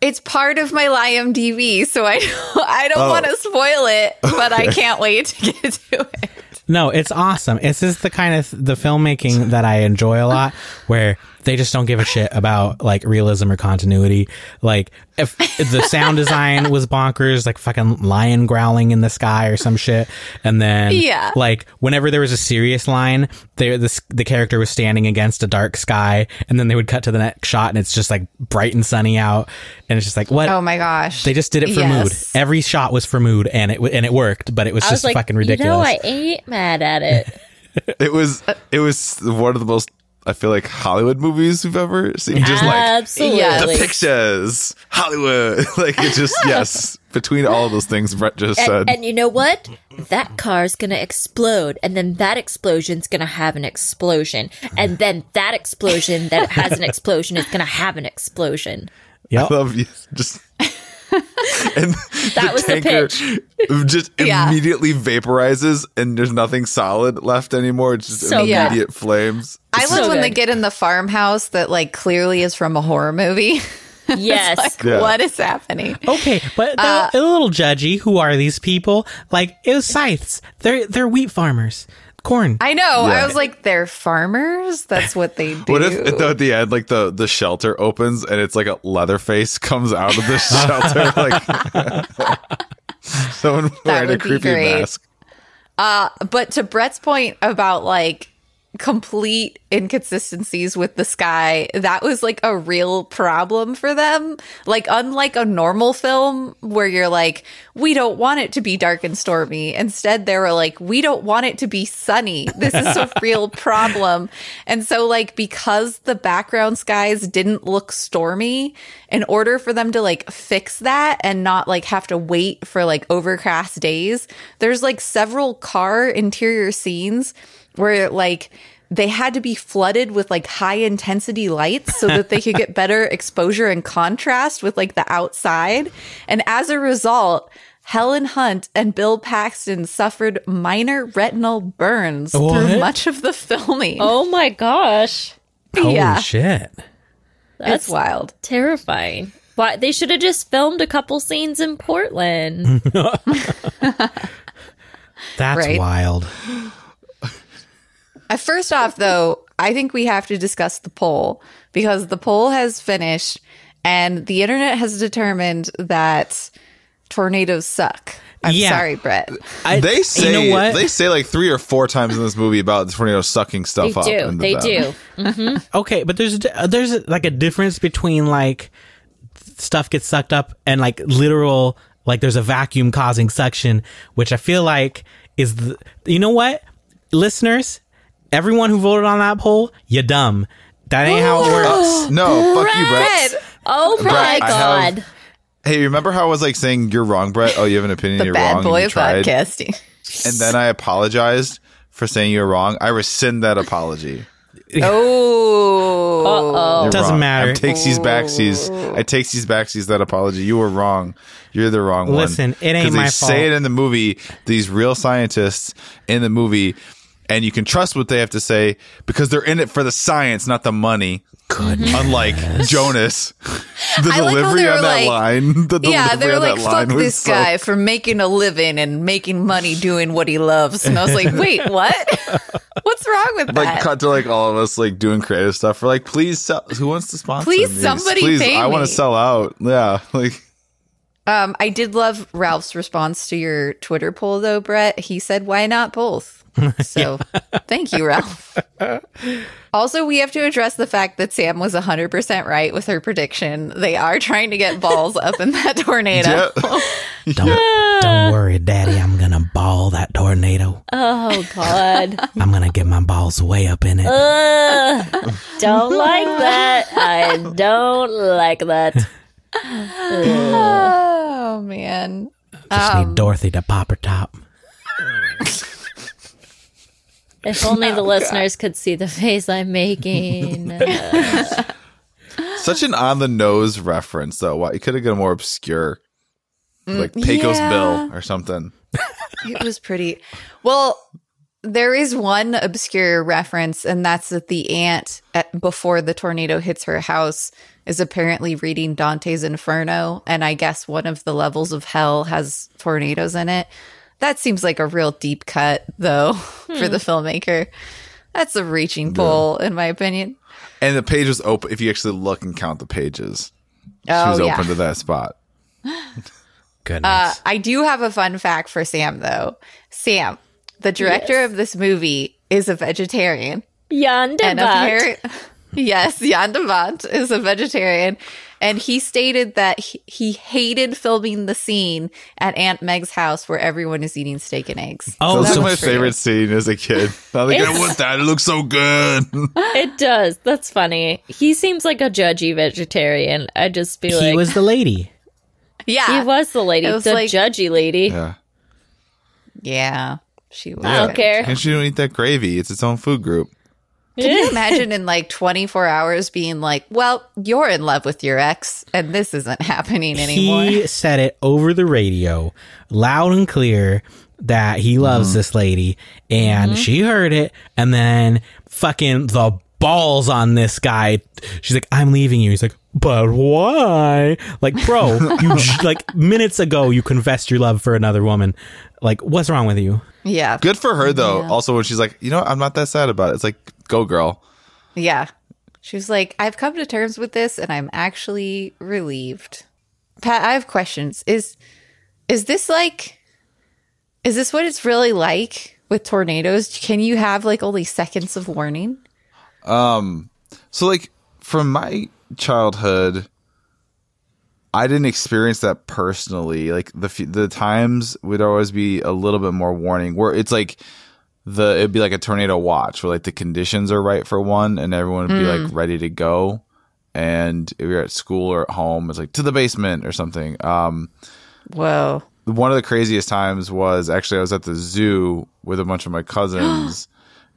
it's part of my IMDb, so I, I don't Oh. want to spoil it, but I can't wait to get to it. No, it's awesome. It's just the kind of the filmmaking that I enjoy a lot, where they just don't give a shit about like realism or continuity. Like if, if the sound design was bonkers, like fucking lion growling in the sky or some shit, and then Yeah. like whenever there was a serious line, they, the the character was standing against a dark sky, and then they would cut to the next shot, and it's just like bright and sunny out, and it's just like what. Oh my gosh. they just did it for Yes. mood. Every shot was for mood, and it and it worked, but it was I just like, fucking ridiculous. you know, I ain't mad at it. It was it was one of the most I feel like Hollywood movies we've ever seen. Just like Absolutely. Yes. the pictures, Hollywood. like it just yes. Between all of those things Brett just said. And, and you know what? That car's gonna explode, and then that explosion's gonna have an explosion, and then that explosion that has an explosion is gonna have an explosion. Yeah, I love you. Just and That was the pitch. just Yeah. immediately vaporizes and there's nothing solid left anymore. It's just So good. immediate flames. I so love when they get in the farmhouse that like clearly is from a horror movie. Yes. like, Yeah. what is happening? Okay, but they're uh, a little judgy. Who are these people? Like it was scythes. They're they're wheat farmers. Corn. I know. Yeah. I was like, they're farmers. That's what they do. What if though, at the end, like the the shelter opens and it's like a Leatherface comes out of the shelter, like someone wearing a creepy great. mask? Uh, but to Brett's point about like complete inconsistencies with the sky, that was like a real problem for them. Like, unlike a normal film where you're like, we don't want it to be dark and stormy. Instead, they were like, we don't want it to be sunny. This is a real problem. And so, like, because the background skies didn't look stormy, in order for them to like fix that and not like have to wait for like overcast days, there's like several car interior scenes where like they had to be flooded with like high intensity lights so that they could get better exposure and contrast with like the outside. And as a result, Helen Hunt and Bill Paxton suffered minor retinal burns What? through much of the filming. Oh my gosh. Holy yeah. shit! That's it's wild. terrifying. Why they should have just filmed a couple scenes in Portland. That's Right. wild. Uh, First off, though, I think we have to discuss the poll because the poll has finished and the internet has determined that tornadoes suck. I'm Yeah. sorry, Brett. I, They say you know what? they say like three or four times in this movie about the tornado sucking they stuff up. They do. into They them. do. okay, but there's a, uh, there's a, like a difference between like stuff gets sucked up and like literal like there's a vacuum causing suction, which I feel like is the you know what listeners, everyone who voted on that poll, you're dumb. That ain't how it works. No, fuck you, Brett. Brett, Oh my Brett, I have- god. Hey, remember how I was like saying you're wrong, Brett? Oh, you have an opinion. The you're bad wrong. boy you of tried. podcasting. And then I apologized for saying you're wrong. I rescind that apology. Oh. You're Doesn't wrong. matter. I takes these backsies. I takes these backsies that apology. You were wrong. You're the wrong one. Listen, it ain't 'Cause my they my say it in the movie. These real scientists in the movie, and you can trust what they have to say because they're in it for the science, not the money. Goodness. Unlike Jonas, the I delivery were on that like- line. The Yeah, they're like, fuck this so- guy for making a living and making money doing what he loves. And I was like, wait, what? What's wrong with like that? Like, cut to like all of us like doing creative stuff. We're like, please sell. Who wants to sponsor? Please, me? somebody please, I want to sell out. Yeah, like Um, I did love Ralph's response to your Twitter poll, though, Brett. He said, "Why not both?" So, thank you, Ralph. Also, we have to address the fact that Sam was 100% right with her prediction. They are trying to get balls up in that tornado. yeah. Don't, don't worry, Daddy. I'm gonna ball that tornado. Oh god. I'm gonna get my balls way up in it. Ugh. don't like that. I don't like that. Oh, man. Just um, need Dorothy to pop her top. If only the oh, listeners could see the face I'm making. Such an on the nose reference, though. Why you could have got more obscure, mm, like Pecos yeah. Bill or something. It was pretty. Well, there is one obscure reference, and that's that the aunt, at, before the tornado hits her house, is apparently reading Dante's Inferno. And I guess one of the levels of hell has tornadoes in it. That seems like a real deep cut, though, for the filmmaker. That's a reaching pull, in my opinion. And the page was open. If you actually look and count the pages, she Oh, was yeah. open to that spot. Goodness. Uh, I do have a fun fact for Sam, though. Sam, the director Yes. of this movie, is a vegetarian. Jan de and Bont. apparent, yes, Jan de Bont is a vegetarian, and he stated that he, he hated filming the scene at Aunt Meg's house where everyone is eating steak and eggs. oh, That's so my was you. favorite scene as a kid. I'm like, I want that. It looks so good. It does. That's funny. He seems like a judgy vegetarian. I'd just be like, he was the lady. Yeah, he was the lady, It was the like- judgy lady. yeah. yeah, she was. I don't care. And she don't eat that gravy. It's its own food group. Can you imagine in like 24 hours being like, well, you're in love with your ex, and this isn't happening anymore? He said it over the radio, loud and clear, that he loves Mm-hmm. this lady, and she heard it, and then fucking the balls on this guy. She's like, "I'm leaving you." He's like, "But why?" Like, bro, you j- like minutes ago you confessed your love for another woman. Like, what's wrong with you? yeah, Good for her though. Also, when she's like, you know, what? I'm not that sad about it. It's like, go girl. yeah. She was like, I've come to terms with this, and I'm actually relieved. Pat, I have questions. Is is this like is this what it's really like with tornadoes? Can you have like only seconds of warning? Um so like from my childhood, I didn't experience that personally. Like the the times would always be a little bit more warning. Where it's like the it'd be like a tornado watch, where like the conditions are right for one, and everyone would be like ready to go. And if you're at school or at home, it's like to the basement or something. Um, Whoa. one of the craziest times was actually I was at the zoo with a bunch of my cousins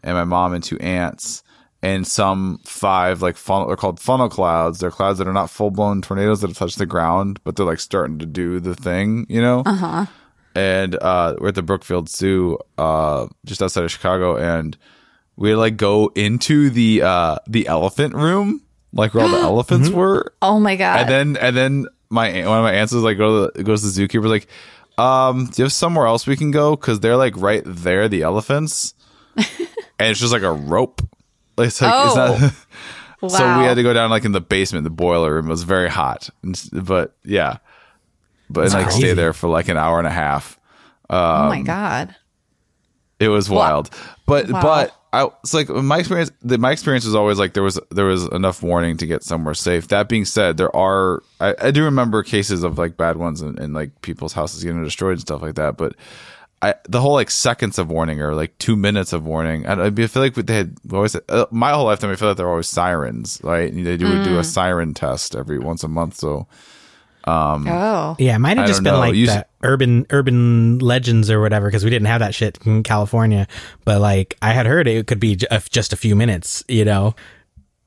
and my mom and two aunts and some five like funnel they're called funnel clouds. They're clouds that are not full blown tornadoes that have touched the ground, but they're like starting to do the thing, you know? Uh-huh. And uh we're at the Brookfield Zoo, uh just outside of Chicago and we like go into the uh the elephant room, like where all the elephants were. Oh my god. And then and then my one of my aunts was like go to the, goes to the zookeeper like, um, do you have somewhere else we can go? Because they're like right there, the elephants, and it's just like a rope. It's like it's Oh. not. wow. So we had to go down like in the basement. The boiler room It was very hot, but yeah, but and, like stay there for like an hour and a half. oh um, my god. It was wild, but Wow. but I it's like my experience. The, my experience was always like there was there was enough warning to get somewhere safe. That being said, there are I, I do remember cases of like bad ones and, and like people's houses getting destroyed and stuff like that. But I, the whole like seconds of warning or like two minutes of warning. I, I feel like they had always uh, my whole lifetime. I feel like there are always sirens, right? And They do Mm. do a siren test every once a month. So Oh. Yeah, it might have just been know. like You- the urban urban legends or whatever because we didn't have that shit in California. But like I had heard it could be j- uh, just a few minutes, you know.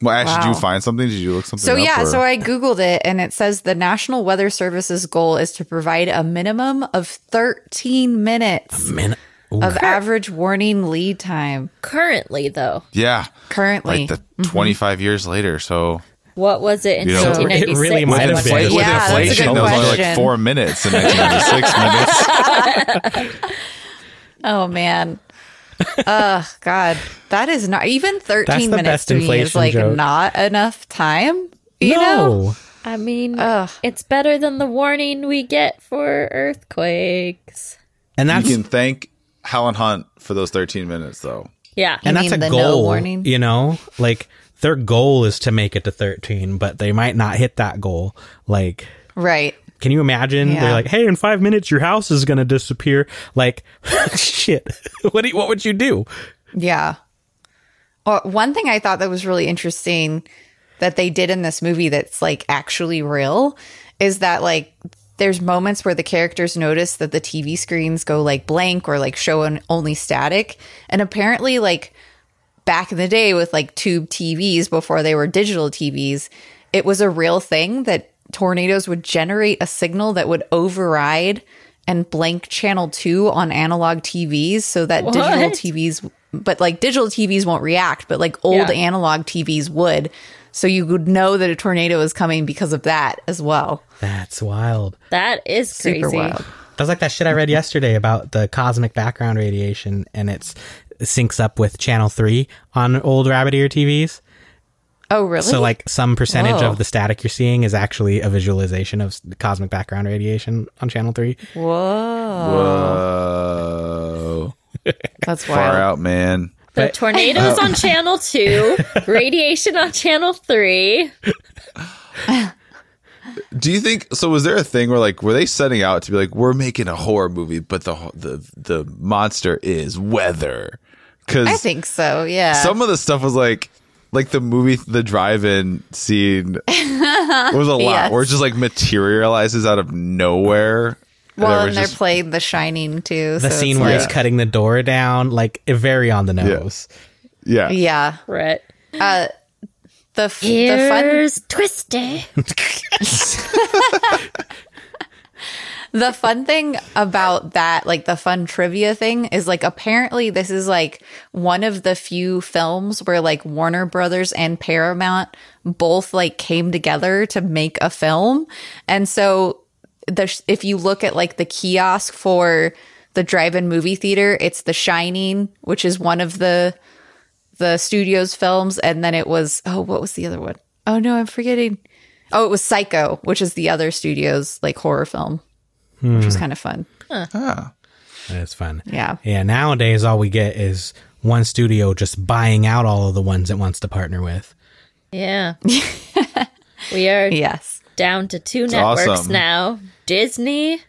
well, Ash, did you find something? Did you look something? So up, yeah, or- so I googled it and it says the National Weather Service's goal is to provide a minimum of 13 minutes Man, ooh, of average warning lead time Currently, though, yeah, currently. like the twenty five years later. So what was it in You know- So it 1996? really might have What been. was it? with Yeah, inflation, good that was only like four minutes in nineteen ninety six minutes. oh man. oh God, that is not even 13 minutes to me is like joke. not enough time. You know? I mean, Ugh. it's better than the warning we get for earthquakes. And You can thank Helen Hunt for those thirteen minutes, though. Yeah. and You that's a mean the no goal. warning? You know, like their goal is to make it to 13, but they might not hit that goal. Like Right. Can you imagine? Yeah. They're like, "Hey, in five minutes, your house is gonna disappear." Like, shit. what do you, what would you do? Yeah. Well, one thing I thought that was really interesting that they did in this movie that's like actually real is that like there's moments where the characters notice that the TV screens go like blank or like show an only static. And apparently, like back in the day with like tube TVs before they were digital TVs, it was a real thing that tornadoes would generate a signal that would override and blank channel 2 on analog TVs so that digital TVs but like digital TVs won't react but like old Yeah. analog TVs would so you would know that a tornado is coming because of that as well. That's wild. That is crazy. Super wild. That's like that shit I read yesterday about the cosmic background radiation, and it's it syncs up with channel three on old rabbit ear TVs. Oh really? So like some percentage Whoa. of oh. the static you're seeing is actually a visualization of cosmic background radiation on channel three. Whoa. Whoa, That's far out, man. The tornadoes on channel two, radiation on channel three. Do you think so? Was there a thing where like were they setting out to be like we're making a horror movie, but the the the monster is weather? Because I think so. Yeah. some of the stuff was like like the movie the drive-in scene was a lot Yes. where it just like materializes out of nowhere. well, there and they're just- playing The Shining too. The so scene it's where like, he's cutting the door down, like very on the nose. yeah. yeah. right. Uh, the f- the fun Here's Twisty. the fun thing about that, like the fun trivia thing, is like apparently this is like one of the few films where like Warner Brothers and Paramount both like came together to make a film, and so the if you look at like the kiosk for the drive-in movie theater, it's The Shining, which is one of the the studio's films, and then it was oh, what was the other one? Oh no, I'm forgetting. Oh, it was Psycho, which is the other studio's like horror film, which was hmm. kind of fun. Ah. That's fun. Yeah. Yeah. Nowadays, all we get is one studio just buying out all of the ones it wants to partner with. Yeah. we are Yes. down to two networks awesome. now Disney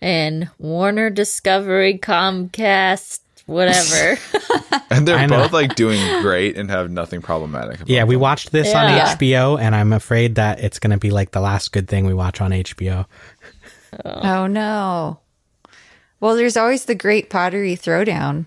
and Warner Discovery, Comcast, whatever. And they're both like doing great and have nothing problematic. About Yeah, we watched this Yeah. on HBO, and I'm afraid that it's going to be like the last good thing we watch on HBO. Oh no. Well, there's always the Great Pottery Throwdown.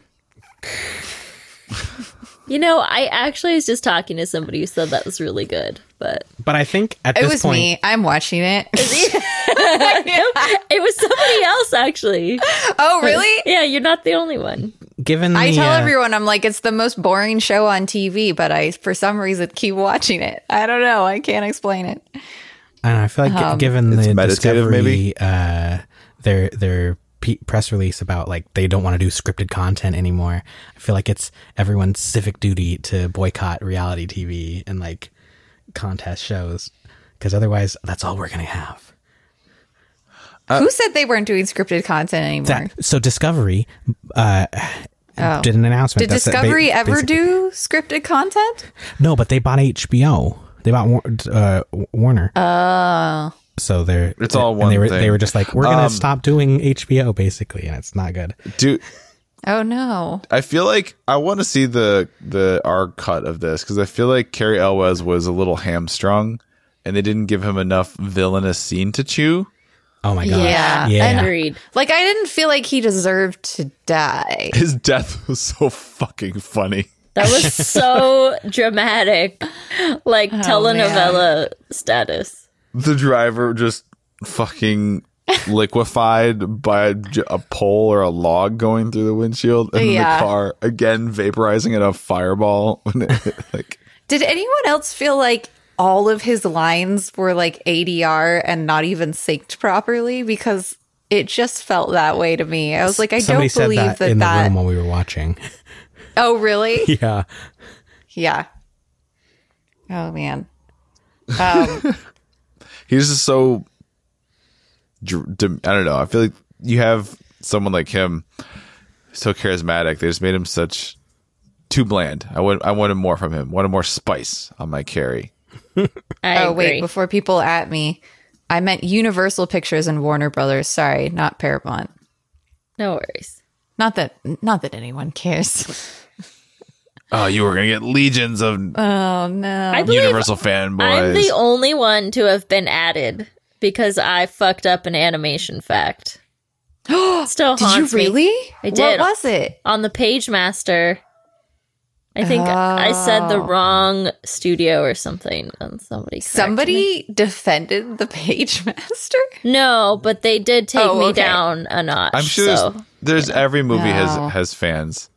you know, I actually was just talking to somebody who said that was really good, but But I think at It this was point, me. I'm watching it. it was somebody else actually. oh, really? Yeah, you're not the only one. given the, I tell uh, everyone I'm like it's the most boring show on TV, but I for some reason keep watching it. I don't know. I can't explain it. I, I feel like Um, given the meditative, Discovery, maybe? uh, their their pe- press release about like they don't want to do scripted content anymore. I feel like it's everyone's civic duty to boycott reality TV and like contest shows because otherwise that's all we're gonna have. Who said they weren't doing scripted content anymore? That, so Discovery uh, Oh. did an announcement. Did that they- Discovery ever do scripted content? No, but they bought HBO. They bought War- uh, Warner. Oh. So they're It's all and one They were thing. they were just like, we're gonna Um, stop doing HBO basically, and it's not good. Dude, Oh no. I feel like I want to see the the our cut of this because I feel like Cary Elwes was a little hamstrung, and they didn't give him enough villainous scene to chew. Oh my god. Yeah. Yeah. Agreed. like I didn't feel like he deserved to die. His death was so fucking funny. That was so dramatic. Like oh, telenovela status. The driver just fucking liquefied by a pole or a log going through the windshield, and Yeah. the car again vaporizing in a fireball. when it- like Did anyone else feel like all of his lines were like ADR and not even synced properly? Because it just felt that way to me. I was like, I Somebody don't believe that, that in that. the room while we were watching. Oh, really? yeah. yeah. Oh man. Um, he's just so I don't know. I feel like you have someone like him, so charismatic. They just made him such too bland. I want I wanted more from him. Wanted more spice on my carry. I oh agree. wait, before people at me, I meant Universal Pictures and Warner Brothers. Sorry, not Paramount. no worries. Not that not that anyone cares. Oh, you were gonna get legions of Oh no. I believe Universal fanboys. I'm the only one to have been added because I fucked up an animation fact. Still Did you haunts me. really? I did. What was it? on the Pagemaster i think i said the Oh. wrong studio or something and somebody corrected me. Somebody defended the Pagemaster? no but they did take Oh, me okay. down a notch I'm sure so there's, there's every movie No. has has fans.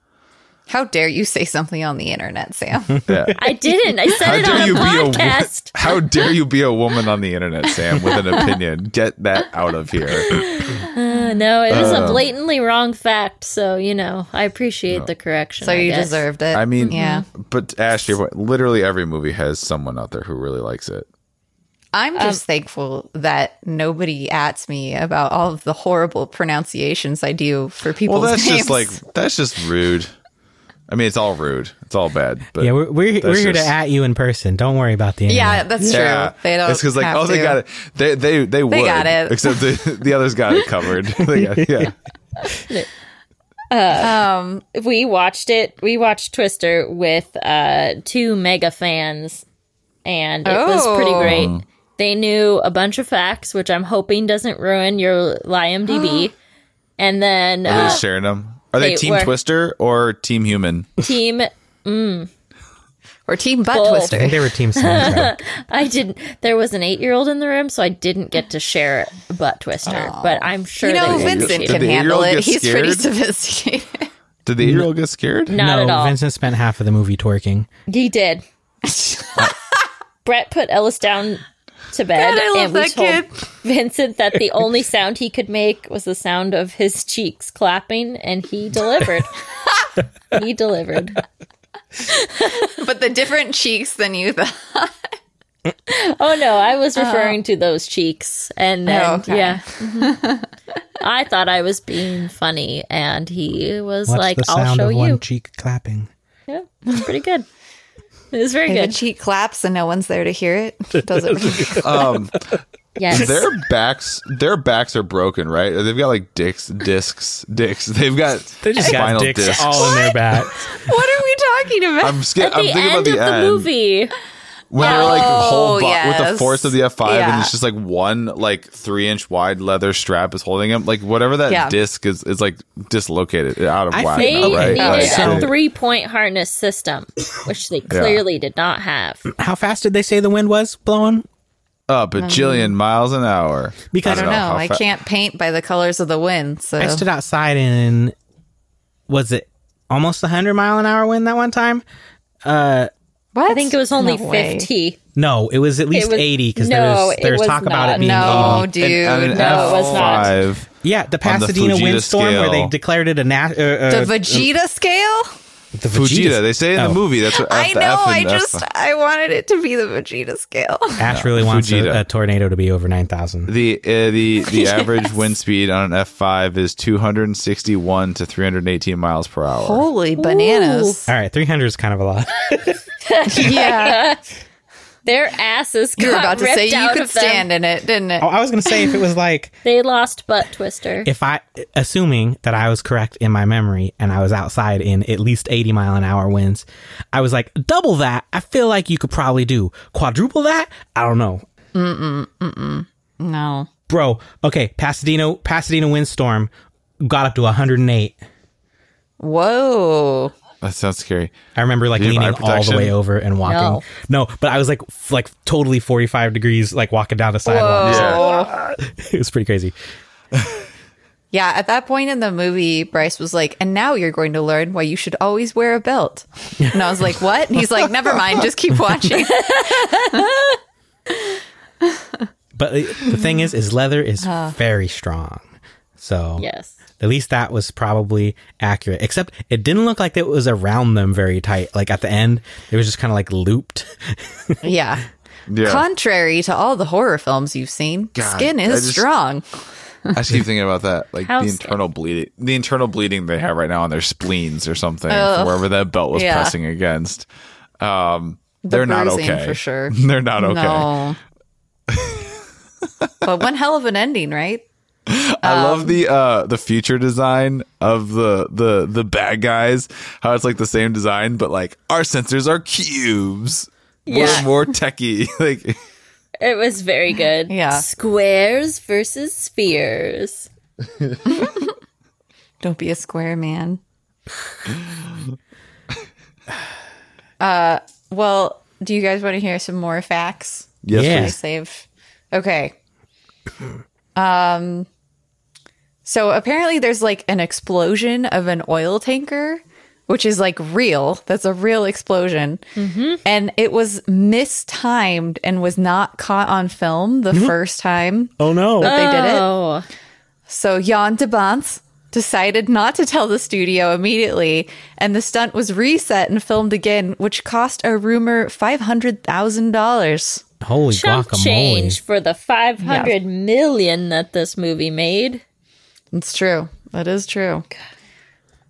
How dare you say something on the internet, Sam? Yeah. i didn't i said How it dare on you a be a podcast How dare you be a woman on the internet, Sam, with an opinion? Get that out of here. Uh, no it was a blatantly wrong fact so you know i appreciate the correction so I you guess. deserved it. I mean, yeah. But Ash, your point, literally every movie has someone out there who really likes it. I'm Um, just thankful that nobody ats me about all of the horrible pronunciations I do for people's Well, that's names. just like that's just rude. I mean, it's all rude. It's all bad. But Yeah, we're we're, we're here to at you in person. Don't worry about the internet. yeah, that's Yeah, true. They don't. It's because like, have oh, they to. got it. They they they, would, got it. Except the the others got it covered. They got- yeah. Um, we watched it we watched twister with uh two mega fans and it was pretty Oh. great they knew a bunch of facts which i'm hoping doesn't ruin your imdb and then Are they uh, sharing them? Are they, they Team were- Twister or Team Human? team mm. or Team Butt Both. I Twister. think they were Team Sandra. i didn't there was an eight-year-old in the room so i didn't get to share butt twister but i'm sure You know, would Vincent can handle it. get He's pretty sophisticated. Did the eight year old get scared? not no, at all Vincent spent half of the movie twerking. He did. Brett put Ellis down to bed, God, I love and we that told kid. Vincent that the only sound he could make was the sound of his cheeks clapping, and he delivered. he delivered. but the different cheeks than you thought. Oh no, I was oh. referring to those cheeks, and then Oh, okay. yeah. I thought I was being funny, and he was What's like, the "I'll show of you." one cheek clapping? Yeah, it's pretty good. It was very If a good. cheek claps and no one's there to hear it, does it? Um, Yes. their backs, their backs are broken, right? They've got like dicks, discs, dicks. They've got They just got dicks discs. all in their back. what are we talking about? I'm scared. At I'm the thinking end about the of the movie. When they're like oh, whole Oh, bo- with the force of the F5, and it's just like one like three inch wide leather strap is holding him. Like whatever that Yeah. disc is, is like dislocated uh, out of I whack. They think- right? needed Like, a they- three point harness system, which they clearly did not have. How fast did they say the wind was blowing? a bajillion um, miles an hour. Because I don't know. how I fa- can't paint by the colors of the wind. So I stood outside and was it almost a hundred mile an hour wind that one time? Uh, what? I think it was only No way. 50. No, it was at least was- eighty because no, there was there was was talk about it being No, 80. dude. and, and an No, it was not. F5. Yeah, the On the Pasadena Fujita windstorm where they declared it a na- uh, uh, the Vegeta scale. the Fujita. They say in Oh. the movie. That's what F, I the know. F I in F- just I wanted it to be the Vegeta scale. Ash really wants a, a tornado to be over nine thousand. The uh, the the average wind speed on an F five is two hundred and sixty one to three hundred and eighteen miles per hour. Holy bananas! All right, three hundred is kind of a lot. yeah. Their asses got You were about to say you could of them. stand in it, didn't it? Oh, I was gonna say if it was like They lost butt twister. if I, assuming that I was correct in my memory and I was outside in at least 80 mile an hour winds, I was like, double that, I feel like you could probably do. Quadruple that? I don't know. Mm mm mm No. Bro, okay, Pasadena, Pasadena windstorm got up to 108. Whoa. That sounds scary. I remember like Did leaning all the way over and walking. No. but I was like, f- like totally 45 degrees, like walking down the sidewalk. Whoa. it was pretty crazy. Yeah, at that point in the movie, Bryce was like, and now you're going to learn why you should always wear a belt. And I was like, what? And he's like, never mind, just keep watching. But the the thing is, is leather is ah. very strong. So yes. At least that was probably accurate. Except it didn't look like it was around them very tight. Like at the end, it was just kind of like looped. Yeah. Yeah. Contrary to all the horror films you've seen, God, skin I is just- strong. I just keep thinking about that, like How the scary. internal bleeding, the internal bleeding they have right now on their spleens or something, from wherever that belt was yeah. pressing against. Um, they're not okay for sure. they're not okay. No. but one hell of an ending, right? I Um, love the uh the future design of the the the bad guys. How it's like the same design, but like our sensors are cubes. Yeah. We're more techie. like It was very good. Yeah. Squares versus spheres. Don't be a square man. uh, well, do you guys want to hear some more facts? yes, Yeah. I please. Okay. Um. So apparently, there's like an explosion of an oil tanker, which is like real. That's a real explosion, mm-hmm. and it was mistimed and was not caught on film the mm-hmm. first time oh no. that they did it. Oh, So Jan de Bont decided not to tell the studio immediately, and the stunt was reset and filmed again, which cost a rumor five hundred thousand dollars. Holy chump guacamole. change for the five hundred million that this movie made. It's true. That is true.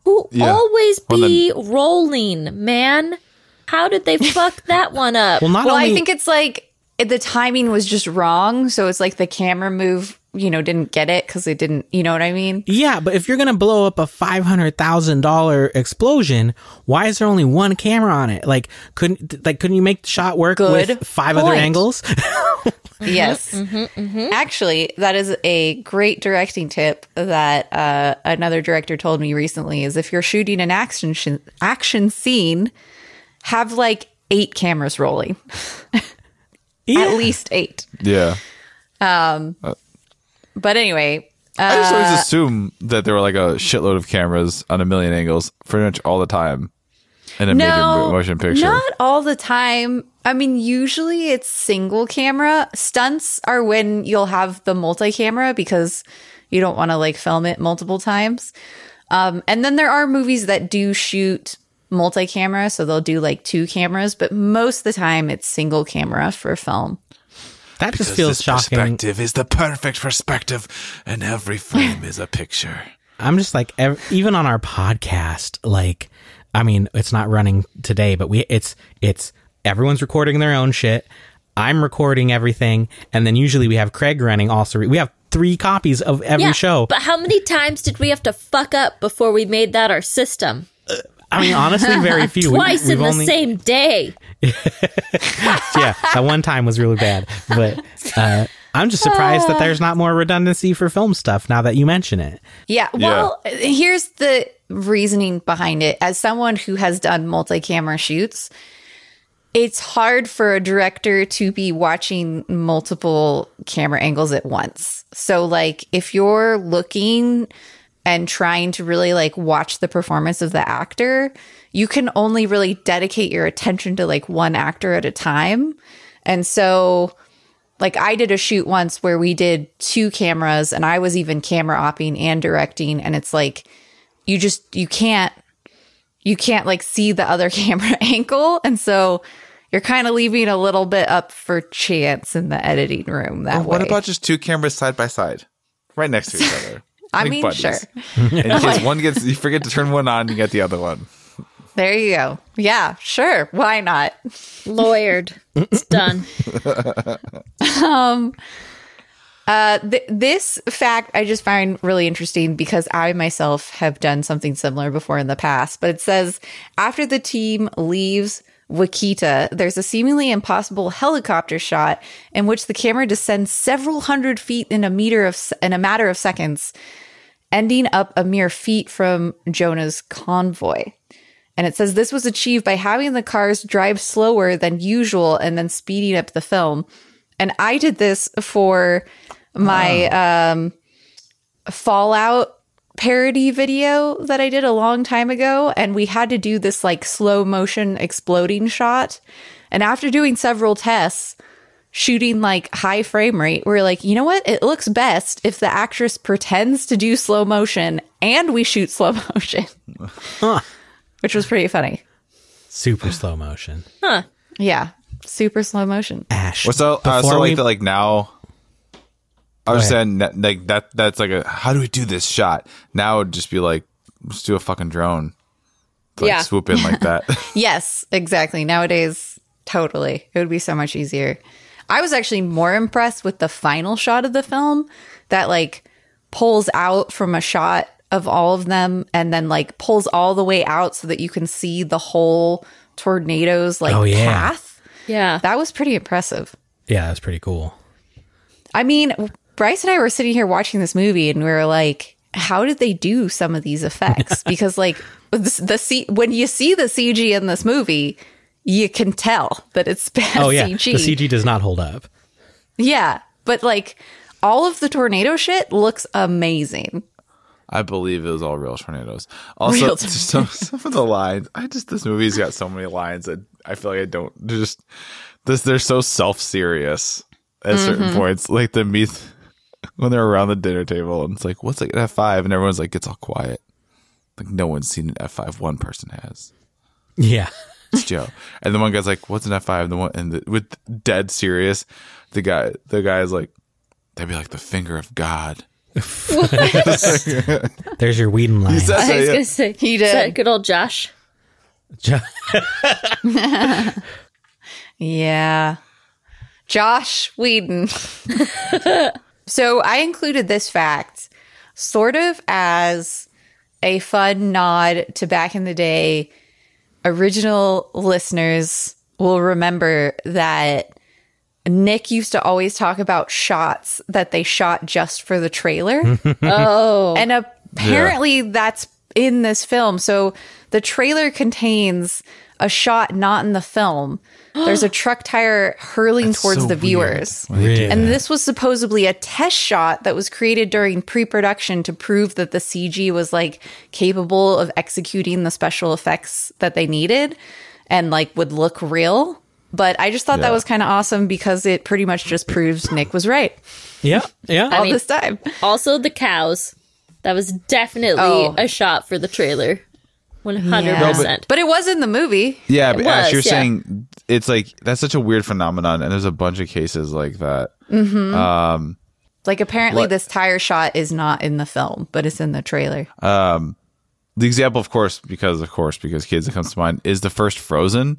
Who Yeah. always Well, then- be rolling, man? How did they fuck that one up? Well, not Well, only I think it's like the timing was just wrong, so it's like the camera move, you know, didn't get it because they didn't. You know what I mean? Yeah, but if you're gonna blow up a five hundred thousand dollar explosion, why is there only one camera on it? Like, couldn't like couldn't you make the shot work Good with five other angles? Yes. Mm-hmm, mm-hmm. Actually, that is a great directing tip that uh, another director told me recently is if you're shooting an action sh- action scene, have like eight cameras rolling. yeah. At least eight. Yeah. Um, uh, But anyway, I just Uh, always assume that there were like a shitload of cameras on a million angles pretty much all the time in a no, mo- motion picture. not all the time. I mean, usually it's single camera. Stunts are when you'll have the multi-camera because you don't want to like film it multiple times. Um, and then there are movies that do shoot multi-camera, so they'll do like two cameras, but most of the time it's single camera for film. That just feels shocking. perspective is the perfect perspective, and every frame is a picture. I'm just like ev- even on our podcast, like I mean, it's not running today, but we it's it's everyone's recording their own shit. I'm recording everything, and then usually we have Craig running also. We have three copies of every yeah, show. But how many times did we have to fuck up before we made that our system? I mean, honestly, very few. Twice in we've the only- same day. yeah, that one time was really bad. But uh, I'm just surprised that there's not more redundancy for film stuff now that you mention it. Yeah. Well, here's the reasoning behind it. As someone who has done multi camera shoots, it's hard for a director to be watching multiple camera angles at once. So, like, if you're looking and trying to really like watch the performance of the actor, you can only really dedicate your attention to like one actor at a time. And so, like I did a shoot once where we did two cameras and I was even camera opping and directing and it's like you just you can't you can't like see the other camera angle and so you're kind of leaving a little bit up for chance in the editing room that Or what way. about just two cameras side by side, right next to each other? I mean, buddies. sure. In case one gets, you forget to turn one on, you get the other one. There you go. Yeah, sure. Why not? Lawyered. It's done. Um, uh, th- this fact I just find really interesting because I myself have done something similar before in the past. But it says after the team leaves Wakita, there's a seemingly impossible helicopter shot in which the camera descends several hundred feet in a meter of in a matter of seconds, ending up a mere feet from Jonah's convoy. And it says this was achieved by having the cars drive slower than usual and then speeding up the film. And I did this for my um, Fallout parody video that I did a long time ago. And we had to do this like slow motion exploding shot. And after doing several tests, shooting like high frame rate, we are like, you know what? It looks best if the actress pretends to do slow motion and we shoot slow motion, which was pretty funny. Super slow motion. Huh. Yeah. Super slow motion. Ash. Well, so uh, before so like we- that, like now. I was saying that, like that. That's like a how do we do this shot? Now it'd just be like just do a fucking drone, like Yeah. swoop in like that. Yes, exactly. Nowadays, totally. It would be so much easier. I was actually more impressed with the final shot of the film that like pulls out from a shot of all of them and then like pulls all the way out so that you can see the whole tornado's like Oh, yeah. path. Yeah. That was pretty impressive. yeah, that's pretty cool. I mean, Bryce and I were sitting here watching this movie and we were like, how did they do some of these effects? because like the, the C- when you see the CG in this movie, you can tell that it's bad Oh yeah, CG. the CG does not hold up. Yeah, but like all of the tornado shit looks amazing. I believe it was all real tornadoes. Also, Real just some, some of the lines. I just this movie's got so many lines that I feel like I don't they're just this. They're so self serious at certain Mm-hmm. points. Like the meet when they're around the dinner table and it's like, what's like an F five, and everyone's like, gets all quiet. Like no one's seen an F five. One person has. Yeah. It's Joe. And the one guy's like, "What's an F 5 And the one and the, with dead serious, the guy the guy's like, "That'd be like the finger of God." There's your Whedon line. He says I was yeah. gonna say He Is that did. good old Joss? Jo- Yeah. Joss Whedon. So I included this fact sort of as a fun nod to back in the day. Original listeners will remember that Nick used to always talk about shots that they shot just for the trailer. Oh. And apparently that's in this film. So the trailer contains a shot not in the film. There's a truck tire hurling towards so the viewers. when they do Really? And this was supposedly a test shot that was created during pre production to prove that the CG was like capable of executing the special effects that they needed and like would look real. But I just thought that was kind of awesome because it pretty much just proves Nick was right yeah. Yeah. all mean- this time. also the cows. That was definitely Oh. a shot for the trailer. One hundred Yeah. percent. But it was in the movie. Yeah, but Ash, was, you're yeah. saying it's like that's such a weird phenomenon, and there's a bunch of cases like that. Mm-hmm. Um, like apparently What- this tire shot is not in the film, but it's in the trailer. Um, the example, of course, because of course, because kids that comes to mind is the first Frozen.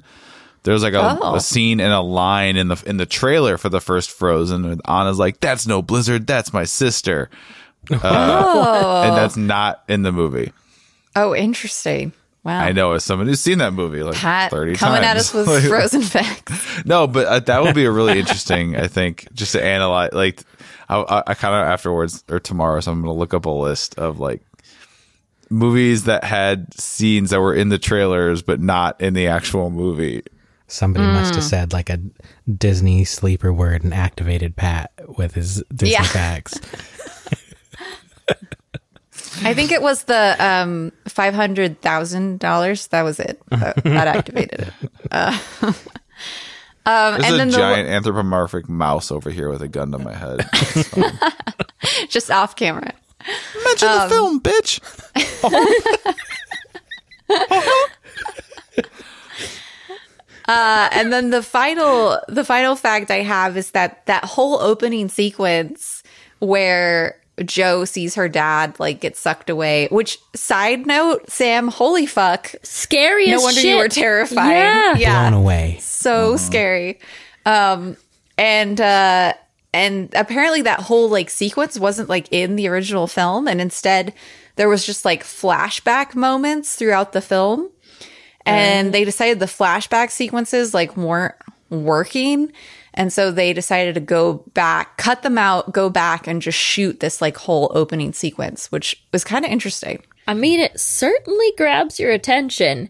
There's like a, Oh. a scene and a line in the in the trailer for the first Frozen, and Anna's like, "That's no Blizzard, that's my sister," uh, oh. and that's not in the movie. Oh, interesting. Wow. I know as someone who's seen that movie like Pat thirty coming times. at us with Like, frozen facts. No, but uh, that would be a really interesting. I think just to analyze, like, I, I, I kind of afterwards or tomorrow, so I'm going to look up a list of like movies that had scenes that were in the trailers but not in the actual movie. Somebody must Mm. have said like a Disney sleeper word and activated Pat with his Disney Yeah. facts. I think it was the um, five hundred thousand dollars. That was it. That, that activated it. Uh, um, There's and a then the, giant anthropomorphic mouse over here with a gun to my head. just off camera. Mention Um, the film, bitch. Uh, and then the final the final fact I have is that that whole opening sequence where Joe sees her dad like get sucked away. Which side note, Sam, holy fuck. Scary No wonder shit. you were terrified. Yeah. Yeah. Blown away. so scary. Um and uh and apparently that whole like sequence wasn't like in the original film and instead there was just like flashback moments throughout the film. And they decided the flashback sequences like weren't working. And so they decided to go back, cut them out, go back and just shoot this like whole opening sequence, which was kind of interesting. I mean, it certainly grabs your attention.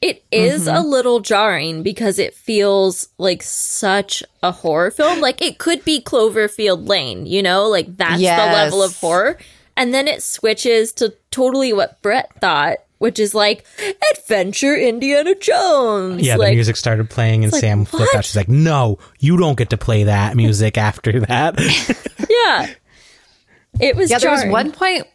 It is Mm-hmm. a little jarring because it feels like such a horror film. Like it could be Cloverfield Lane, you know? Like that's Yes. the level of horror. And then it switches to totally what Brett thought, which is like adventure Indiana Jones. Yeah, like, the music started playing, and like, Sam flipped out. She's like, "No, you don't get to play that music after that." Yeah. It was Yeah, there was one point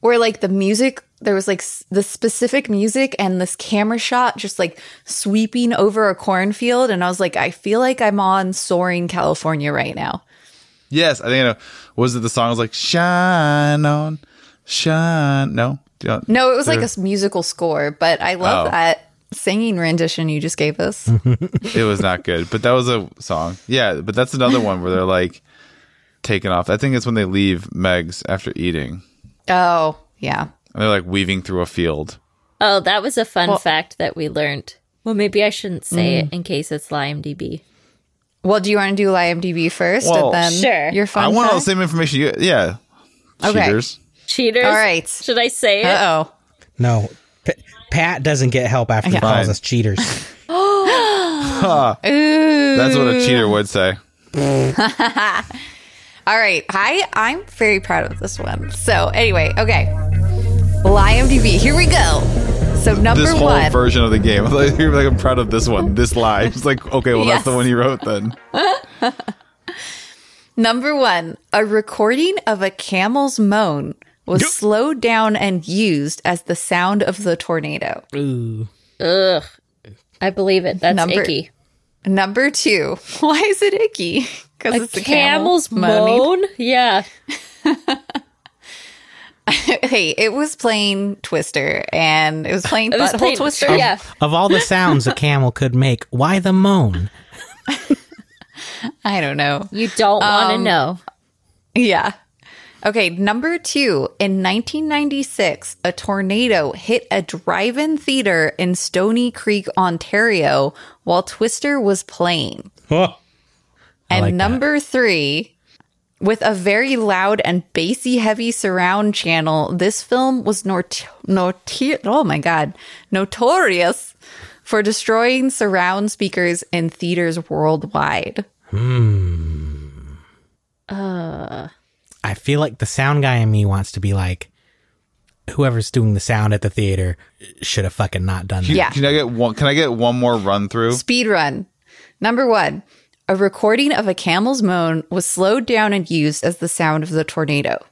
where like the music, there was like s- the specific music and this camera shot just like sweeping over a cornfield. And I was like, I feel like I'm on Soaring California right now. Yes, I think I know. Was it the song was like "Shine On, Shine"? No, Do you know- No, it was like a musical score, but I love Oh. that singing rendition you just gave us. it was not good, but that was a song. Yeah, but that's another one where they're like taking off. I think it's when they leave Meg's after eating, oh, yeah. and they're like weaving through a field. Oh, that was a fun Well- fact that we learned. Well, maybe I shouldn't say Mm. it in case it's IMDb. Well, do you want to do IMDb first Well, and then Sure. your fun I want all the same information. You, yeah, Okay. cheaters. Cheaters. All right. Should I say it? Uh oh. no, P- Pat doesn't get help after he Okay. calls Fine. us cheaters. That's what a cheater would say. All right. Hi, I'm very proud of this one. So, anyway, okay. Well, IMDb, here we go. So, number This whole one. version of the game. Like, You're like, I'm proud of this one. This lie. It's like, okay, well, that's the Yes. one you wrote then. Number one, a recording of a camel's moan was slowed down and used as the sound of the tornado. Ooh, Ugh. I believe it. That's Number- icky. Number two, why is it icky? Because it's a camel's camel moaning. moan? Yeah. hey, it was playing Twister, and it was playing It was Butthole plain- Twister. Yeah. of all the sounds a camel could make, why the moan? I don't know. You don't want to Um, know. Yeah. Okay, number two. In 1996, a tornado hit a drive in theater in Stony Creek, Ontario, while Twister was playing. I And like that. number three, with a very loud and bassy heavy surround channel, this film was nort- noti- oh my god, notorious for destroying surround speakers in theaters worldwide. Hmm. Uh, I feel like the sound guy in me wants to be like, whoever's doing the sound at the theater should have fucking not done that. Yeah. Can I get one? Can I get one more run through? Speed run. Number one, a recording of a camel's moan was slowed down and used as the sound of the tornado.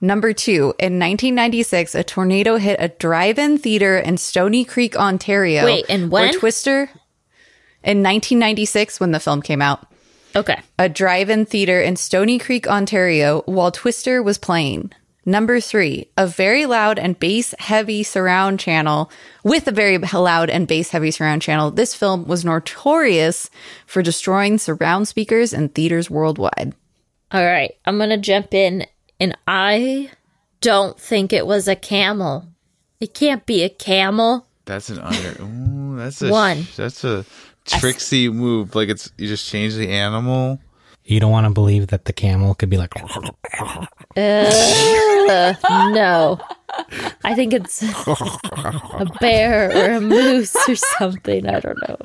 Number two, in 1996, a tornado hit a drive-in theater in Stony Creek, Ontario. Wait, and where when? Twister. In 1996, when the film came out, Okay. a drive-in theater in Stony Creek, Ontario, while Twister was playing. Number three, a very loud and bass heavy surround channel with a very loud and bass heavy surround channel. This film was notorious for destroying surround speakers in theaters worldwide. All right. I'm going to jump in. And I don't think it was a camel. It can't be a camel. That's an under. Ooh, that's a One. That's a tricksy move. Like it's you just change the animal. You don't want to believe that the camel could be like, Uh, no. I think it's a bear or a moose or something. I don't know.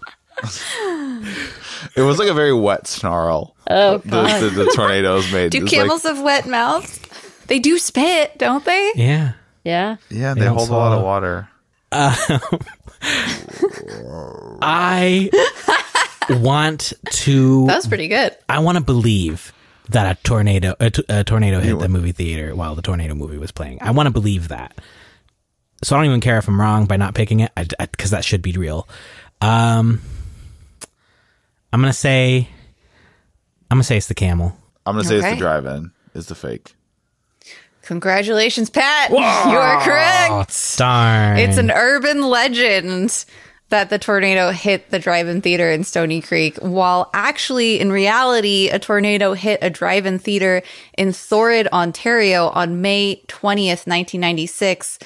It was like a very wet snarl. Oh, the, the, the tornadoes made. Do It's camels have wet mouths? They do spit, don't they? yeah. Yeah. Yeah, They they, don't hold a lot of swallow. water. I want to. That was pretty good. I want to believe that a tornado a, t- a tornado hit the movie theater while the tornado movie was playing. I want to believe that. So I don't even care if I'm wrong by not picking it because that should be real. Um, I'm gonna say, I'm gonna say it's the camel. I'm gonna say it's the drive-in is the fake. Congratulations, Pat. You are correct. Darn. It's an urban legend that the tornado hit the drive-in theater in Stony Creek, while actually in reality, a tornado hit a drive-in theater in Thorold, Ontario on May 20th, 1996,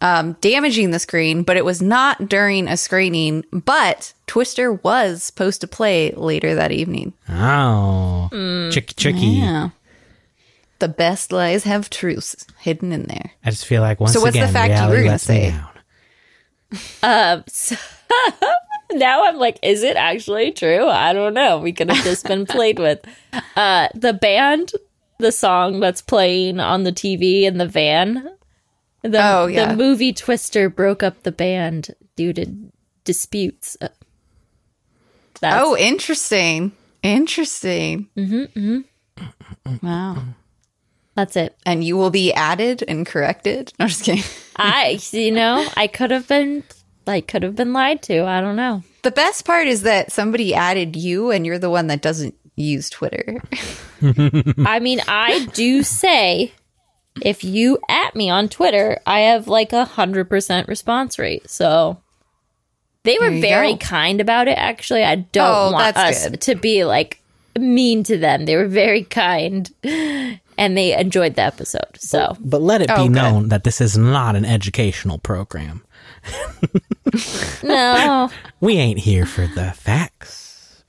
um, damaging the screen, but it was not during a screening, but Twister was supposed to play later that evening. Oh. Chicky chicky. Yeah. The best lies have truths hidden in there. I just feel like once So what's the again, fact you reality were gonna say? down. Um, so now I'm like, is it actually true? I don't know. We could have just been played with. Uh, the band, the song that's playing on the TV in the van. The, Oh, yeah. the movie Twister broke up the band due to disputes. Uh, That's, Oh, interesting. Interesting. Mm-hmm, Wow. That's it. And you will be added and corrected. I'm just kidding. I, you know, I could have been, like, could have been lied to. I don't know. The best part is that somebody added you and you're the one that doesn't use Twitter. I mean, I do say if you at me on Twitter, I have like a hundred percent response rate. So they were very go. kind about it. Actually, I don't Oh, want us good. to be like mean to them. They were very kind, and they enjoyed the episode. So But let it be Oh, good. known that this is not an educational program. no, We ain't here for the facts.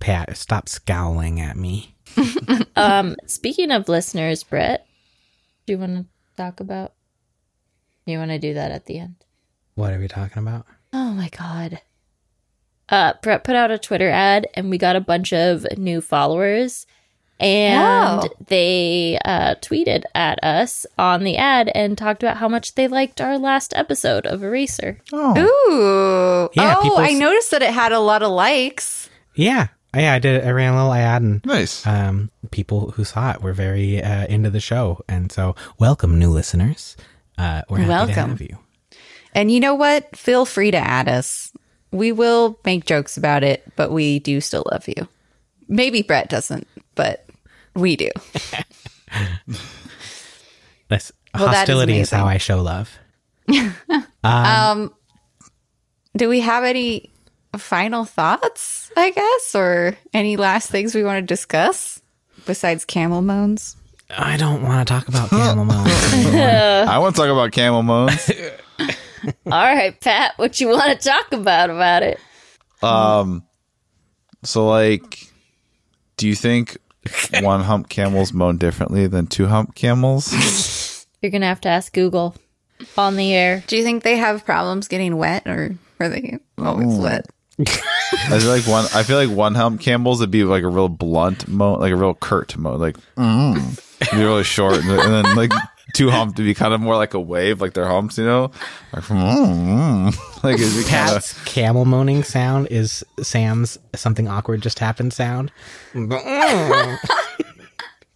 Pat, stop scowling at me. um, speaking of listeners, Brett, do you want to talk about? You want to do that at the end? What are we talking about? Oh my god. Uh Brett put out a Twitter ad and we got a bunch of new followers and Oh. they uh tweeted at us on the ad and talked about how much they liked our last episode of Eraser. Oh, Ooh. Yeah, oh, people I s- noticed that it had a lot of likes. Yeah, yeah, I did. I ran a little ad, and nice. um, people who saw it were very uh, into the show, and so welcome, new listeners. Uh, we're happy to Welcome. have you. And you know what? Feel free to add us. We will make jokes about it, but we do still love you. Maybe Brett doesn't, but we do. This Well, that is hostility is, how. I show love. Um, do we have any final thoughts, I guess, or any last things we want to discuss besides camel moans? I don't want to talk about camel moans. I want to talk about camel moans. All right, Pat, what you want to talk about about it? Um, so like, do you think one hump camels moan differently than two hump camels? You're going to have to ask Google on the air. Do you think they have problems getting wet, or are they always wet? I feel like one. I feel like one hump camels would be like a real blunt moan, like a real curt moan, like mm. It'd be really short, and, and then like two hump to be kind of more like a wave, like their humps, you know, like from mm, like it'd be kind of. Pat's camel moaning sound is Sam's something awkward just happened sound.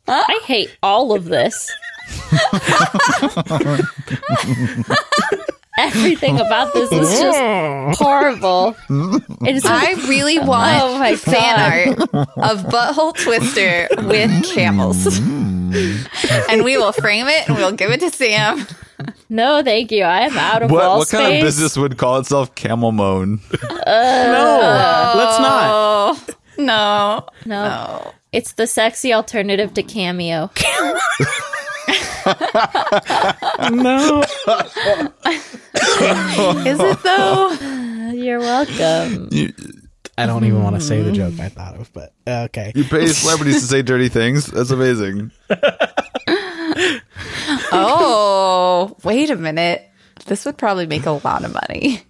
I hate all of this. Everything about this is just mm. horrible. It's I really oh want Oh my fan art of Butthole Twister with mm. camels. Mm. and we will frame it and we'll give it to Sam. no, thank you. I am out of What wall what kind of business would call itself camel moan? Uh, no, let's not. Oh, no. No, No. it's the sexy alternative to cameo. No. Is it though? You're welcome. You, I don't even want to say the joke I thought of, but uh, okay. you pay celebrities to say dirty things. That's amazing. Oh, wait a minute. This would probably make a lot of money.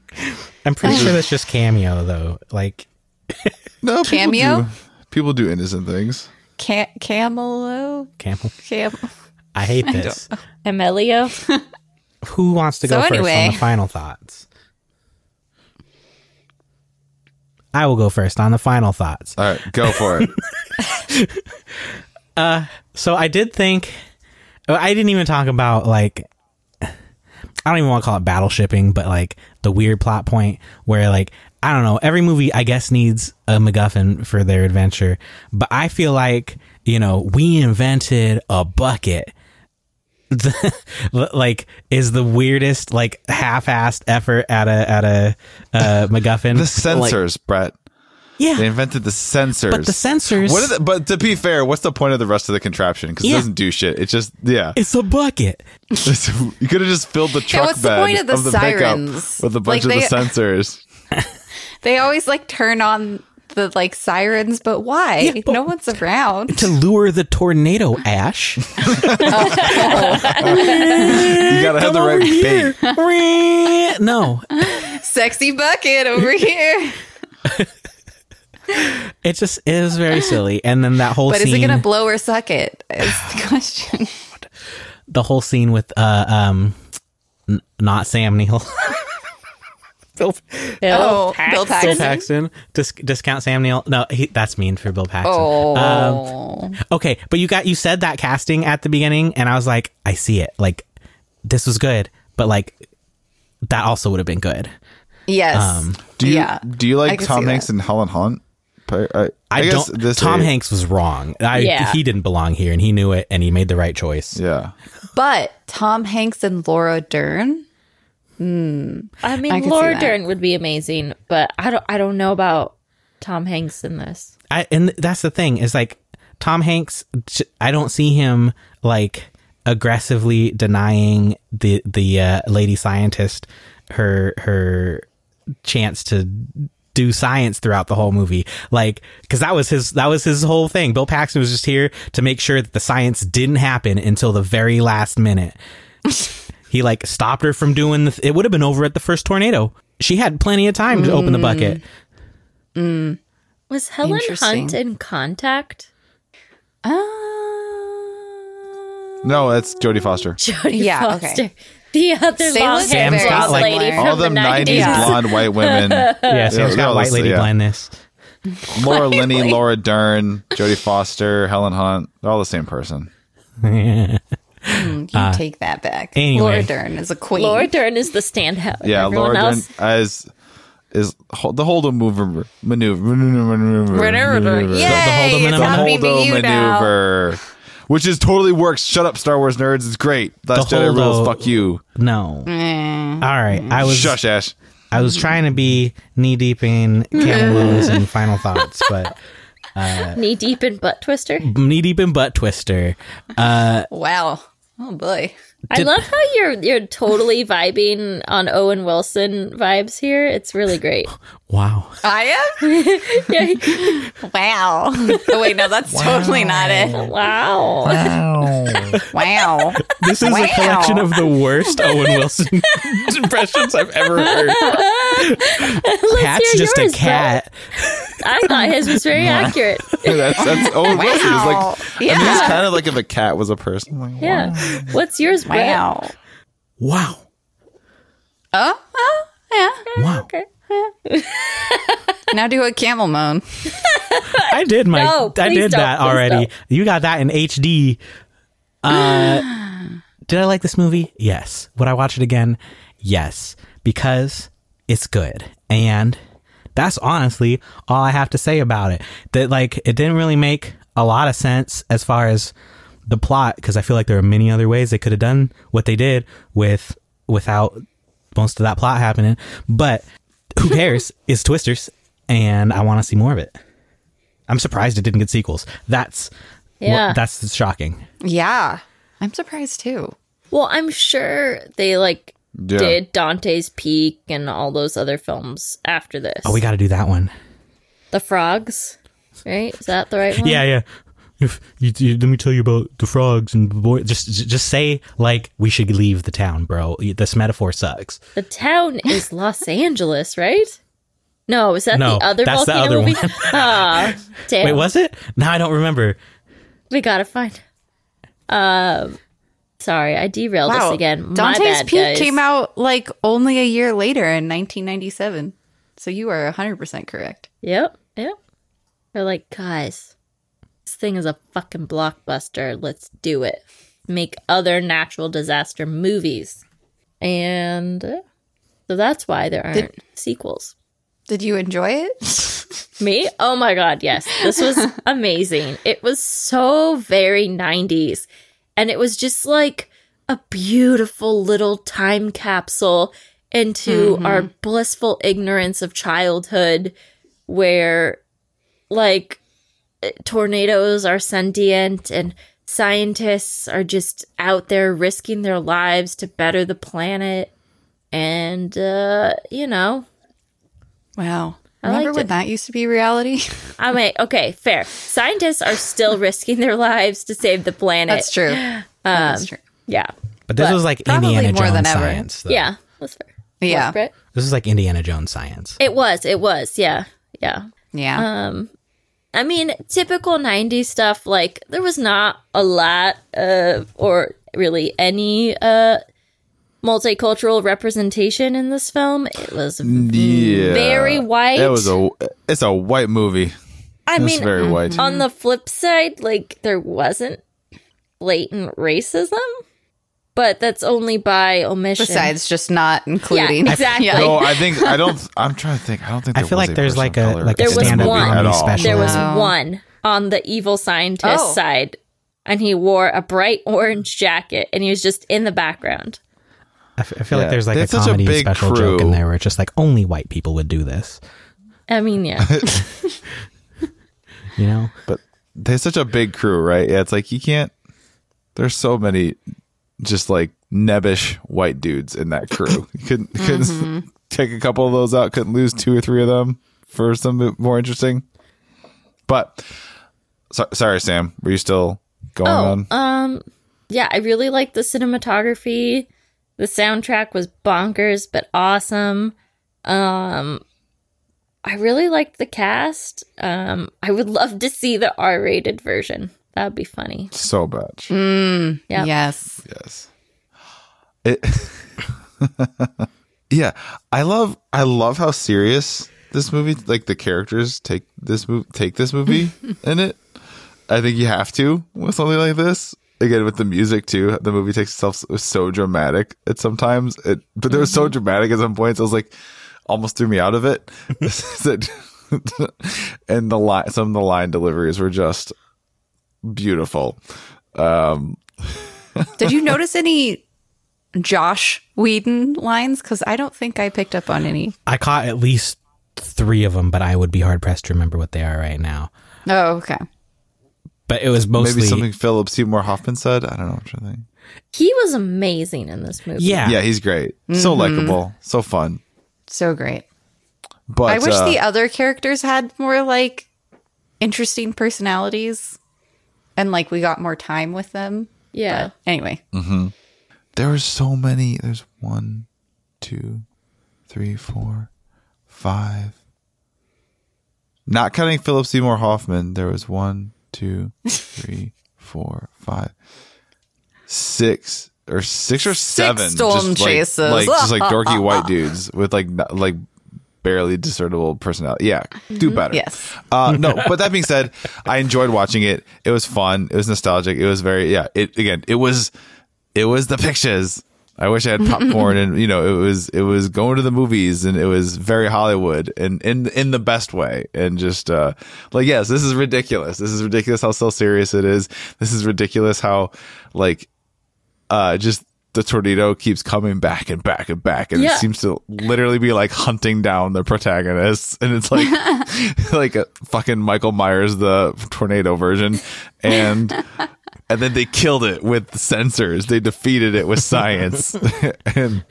I'm pretty sure that's just cameo though. Like No people Cameo? do- People do innocent things. Ca- camelo? camel. Cam- I hate this. Emilio. Who wants to So go first anyway. on the final thoughts? I will go first on the final thoughts. All right, go for it. Uh, so I did think uh, I didn't even talk about like I don't even want to call it battle shipping, but like the weird plot point where like I don't know. Every movie, I guess, needs a MacGuffin for their adventure. But I feel like, you know, we invented a bucket. like is the weirdest like half-assed effort at a at a uh, MacGuffin. The Like, sensors, Brett. yeah, They invented the sensors. but the sensors. What are the, but to be fair, what's the point of the rest of the contraption? Because it doesn't do shit. It just yeah. it's a bucket. you could have just filled the truck what's the bed point of the pickup sirens? with a bunch Like, of they- the sensors. They always like turn on the like sirens, but why? Yeah, but- no one's around. to lure the tornado ash. You gotta have the right bait. no, Sexy bucket over here. it just it was very silly. And then that whole But scene, is it gonna blow or suck it? Is the question. the whole scene with uh um, n- not Sam Neill. Bill, Oh, Bill Bill Paxton. Paxton. Dis- discount Sam Neill. No, he, that's mean for Bill Paxton. Oh, Um, okay, but you got you said that casting at the beginning, and I was like, I see it. Like this was good, but like that also would have been good. yes. um, Do you Yeah, do you like Tom Hanks that. and Helen Hunt? I, I, I, guess don't. this Tom age- Hanks was wrong. I, Yeah. he didn't belong here, and he knew it, and he made the right choice. Yeah. but Tom Hanks and Laura Dern. I mean, I Laura. Dern would be amazing, but I don't. I don't know about Tom Hanks in this. I, and that's the thing is like Tom Hanks. I don't see him like aggressively denying the the uh, lady scientist her her chance to do science throughout the whole movie like because that was his that was his whole thing bill paxton was just here to make sure that the science didn't happen until the very last minute he like stopped her from doing the th- it would have been over at the first tornado she had plenty of time to open the bucket Was Helen Hunt in Contact? Uh, No, that's Jodie Foster. Jodie Yeah, okay. The other They long look haired very blonde similar. lady from All the them 90s 90s. blonde white women. yeah so Yeah, he's got no, white that's- lady yeah. blindness Laura Linney, Laura Dern, Jodie Foster, Helen Hunt. They're all the same person. You take that back. anyway. Laura Dern is a queen. Laura Dern is the standout. Yeah, Everyone Laura else, Dern as is the Holdo maneuver maneuver maneuver Whatever. Yay, Holdo it's maneuver. the happening to Holdo you now. maneuver, which is totally works. Shut up, Star Wars nerds. It's great. Last The Jedi Holdo- rules. Fuck you. no Mm. all right i was Shush, Ash. I was trying to be knee deep in Camel Willis and final thoughts, but Uh, knee deep in butt twister. knee deep in butt twister. Uh, wow. Oh boy. I love how you're you're totally vibing on Owen Wilson vibes here. It's really great. Wow. I am? Yeah. Wow. Oh, wait, no, that's totally not it. Wow. Wow. wow. This is Wow. a collection of the worst Owen Wilson impressions I've ever heard. Cat's hear just yours, a cat. I thought his was very accurate. That's that's Owen Wilson. It's Wow. like I mean, it's kind of like if a cat was a person. Like, Yeah. What's yours, Wow. Wow. Oh, oh, yeah. Wow. Okay. Now do a camel moan. I did my No, I did that already. don't. You got that in HD. Uh did I like this movie? Yes. Would I watch it again? Yes, because it's good. And that's honestly all I have to say about it. That like it didn't really make a lot of sense as far as the plot because I feel like there are many other ways they could have done what they did with without most of that plot happening. But who cares? it's Twisters, and I want to see more of it. I'm surprised it didn't get sequels. That's Yeah. that's shocking. Yeah. I'm surprised too. Well, I'm sure they like Yeah. did Dante's Peak and all those other films after this. Oh, we got to do that one. the frogs, right? Is that the right one? Yeah, yeah. If you, you- let me tell you about the frogs and the boy, just just say like we should leave the town, bro. This metaphor sucks. The town is Los Angeles, right? No, is that No, the other that's the volcano other movie? one. Ah, damn. Wait, was it? Now I don't remember. We gotta find. Um, sorry, I derailed Wow. us again. Dante's bad, Peak guys. came out like only a year later in 1997. So you are 100% correct. Yep, yep. They're like, guys, this thing is a fucking blockbuster. Let's do it. Make other natural disaster movies, and uh, so that's why there aren't sequels. Did you enjoy it? Me? Oh my god, yes. This was amazing. It was so very 90s. And it was just like a beautiful little time capsule into our blissful ignorance of childhood where like tornadoes are sentient and scientists are just out there risking their lives to better the planet and uh you know Wow. I Remember when it. that used to be reality? I mean, okay, fair. Scientists are still risking their lives to save the planet. That's true. That's true. Yeah. But this But was like probably Indiana more Jones than ever. science. though. Yeah. That's fair. Yeah. This is like Indiana Jones science. It was. It was. Yeah. Yeah. Yeah. Um, I mean, typical 90s stuff, like, there was not a lot uh, or really any uh, multicultural representation in this film. It was, Yeah, Very white. It was a. It's a white movie. I It's mean, very white. on the flip side, like, there wasn't blatant racism, but that's only by omission. Besides just not including. Yeah, exactly. Yeah. No, I think I don't. I'm trying to think. I don't think. I feel was like there's like a color like a There was stand-up one. comedy at all. special. There was Wow. one on the evil scientist Oh. side, and he wore a bright orange jacket, and he was just in the background. I f- I feel Yeah. like there's like They a have such a comedy big special joke in there where it's just like only white people would do this. I mean, yeah, You know? but they're such a big crew, right? Yeah, it's like you can't. There's so many, just like nebbish white dudes in that crew. You couldn't couldn't take a couple of those out. Couldn't lose two or three of them for something more interesting. But so, sorry, Sam, were you still going Oh, on? um, yeah, I really liked the cinematography. The soundtrack was bonkers but awesome. Um, I really liked the cast. Um, I would love to see the R-rated version. That would be funny. so much. Mm, yeah. Yes. Yes. It Yeah, I love I love how serious this movie like the characters take this movie take this movie in it. I think you have to with something like this. Again with the music too. The movie takes itself so, so dramatic at sometimes. It but it was so mm-hmm. dramatic at some points I was like almost threw me out of it. and the line some of the line deliveries were just beautiful. Did you notice any Joss Whedon lines? Because I don't think I picked up on any. I caught at least three of them, but I would be hard pressed to remember what they are right now. Oh, okay. But it was mostly Maybe something Philip Seymour Hoffman said. I don't know what you think. He was amazing in this movie. yeah. Yeah, he's great. So likable, so fun. So great. But I wish uh, the other characters had more like interesting personalities and like we got more time with them. Yeah. Anyway, mm-hmm. there were so many. There's one, two, three, four, five. Not counting Philip Seymour Hoffman, there was one, two, three, four, five, six or six or seven storm just like, chasers. like just like dorky white dudes with like like barely discernible personality. Yeah, do better. yes. Uh, no, but that being said, I enjoyed watching it. It was fun. It was nostalgic. It was very, yeah, it, again, it was, it was the pictures. I wish I had popcorn and, you know, it was, it was going to the movies and it was very Hollywood and in, in the best way. And just, uh, like, yes, this is ridiculous. This is ridiculous how so serious it is. This is ridiculous how, like, uh, just the tornado keeps coming back and back and back, and Yeah. it seems to literally be like hunting down the protagonists, and it's like like a fucking Michael Myers the tornado version, and and then they killed it with sensors. They defeated it with science, and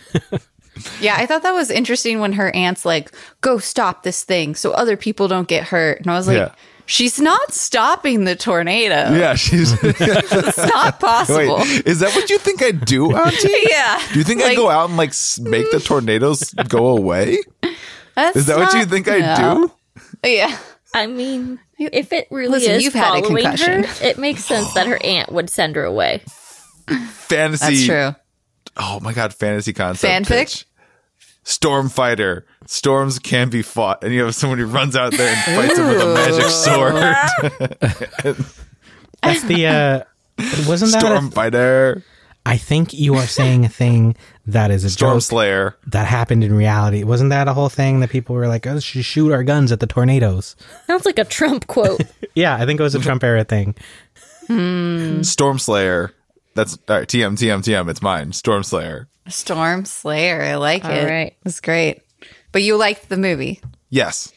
Yeah, I thought that was interesting when her aunt's like, go stop this thing so other people don't get hurt. And I was like, Yeah. She's not stopping the tornado. yeah, she's. It's not possible. Wait, is that what you think I do, Auntie? Yeah. Do you think I Like- go out and like make the tornadoes go away? That's Is that what you not- think I no. do? Yeah. I mean, if it really Listen, is you've had a following concussion. her, it makes sense that her aunt would send her away. Fantasy. That's true. Oh my god, fantasy concept. Fanfic? pitch. Storm fighter. Storms can be fought, and you have someone who runs out there and fights him with a magic sword. That's the uh wasn't that Storm a, fighter. I think you are saying a thing that is a Storm Slayer. that happened in reality. Wasn't that a whole thing that people were like, "Oh, should shoot our guns at the tornadoes"? Sounds like a Trump quote. Yeah, I think it was a Trump era thing. Storm Slayer. That's all right. TM, TM, TM. It's mine. Storm Slayer. Storm Slayer. I like All it. right. It's great. But you liked the movie. Yes.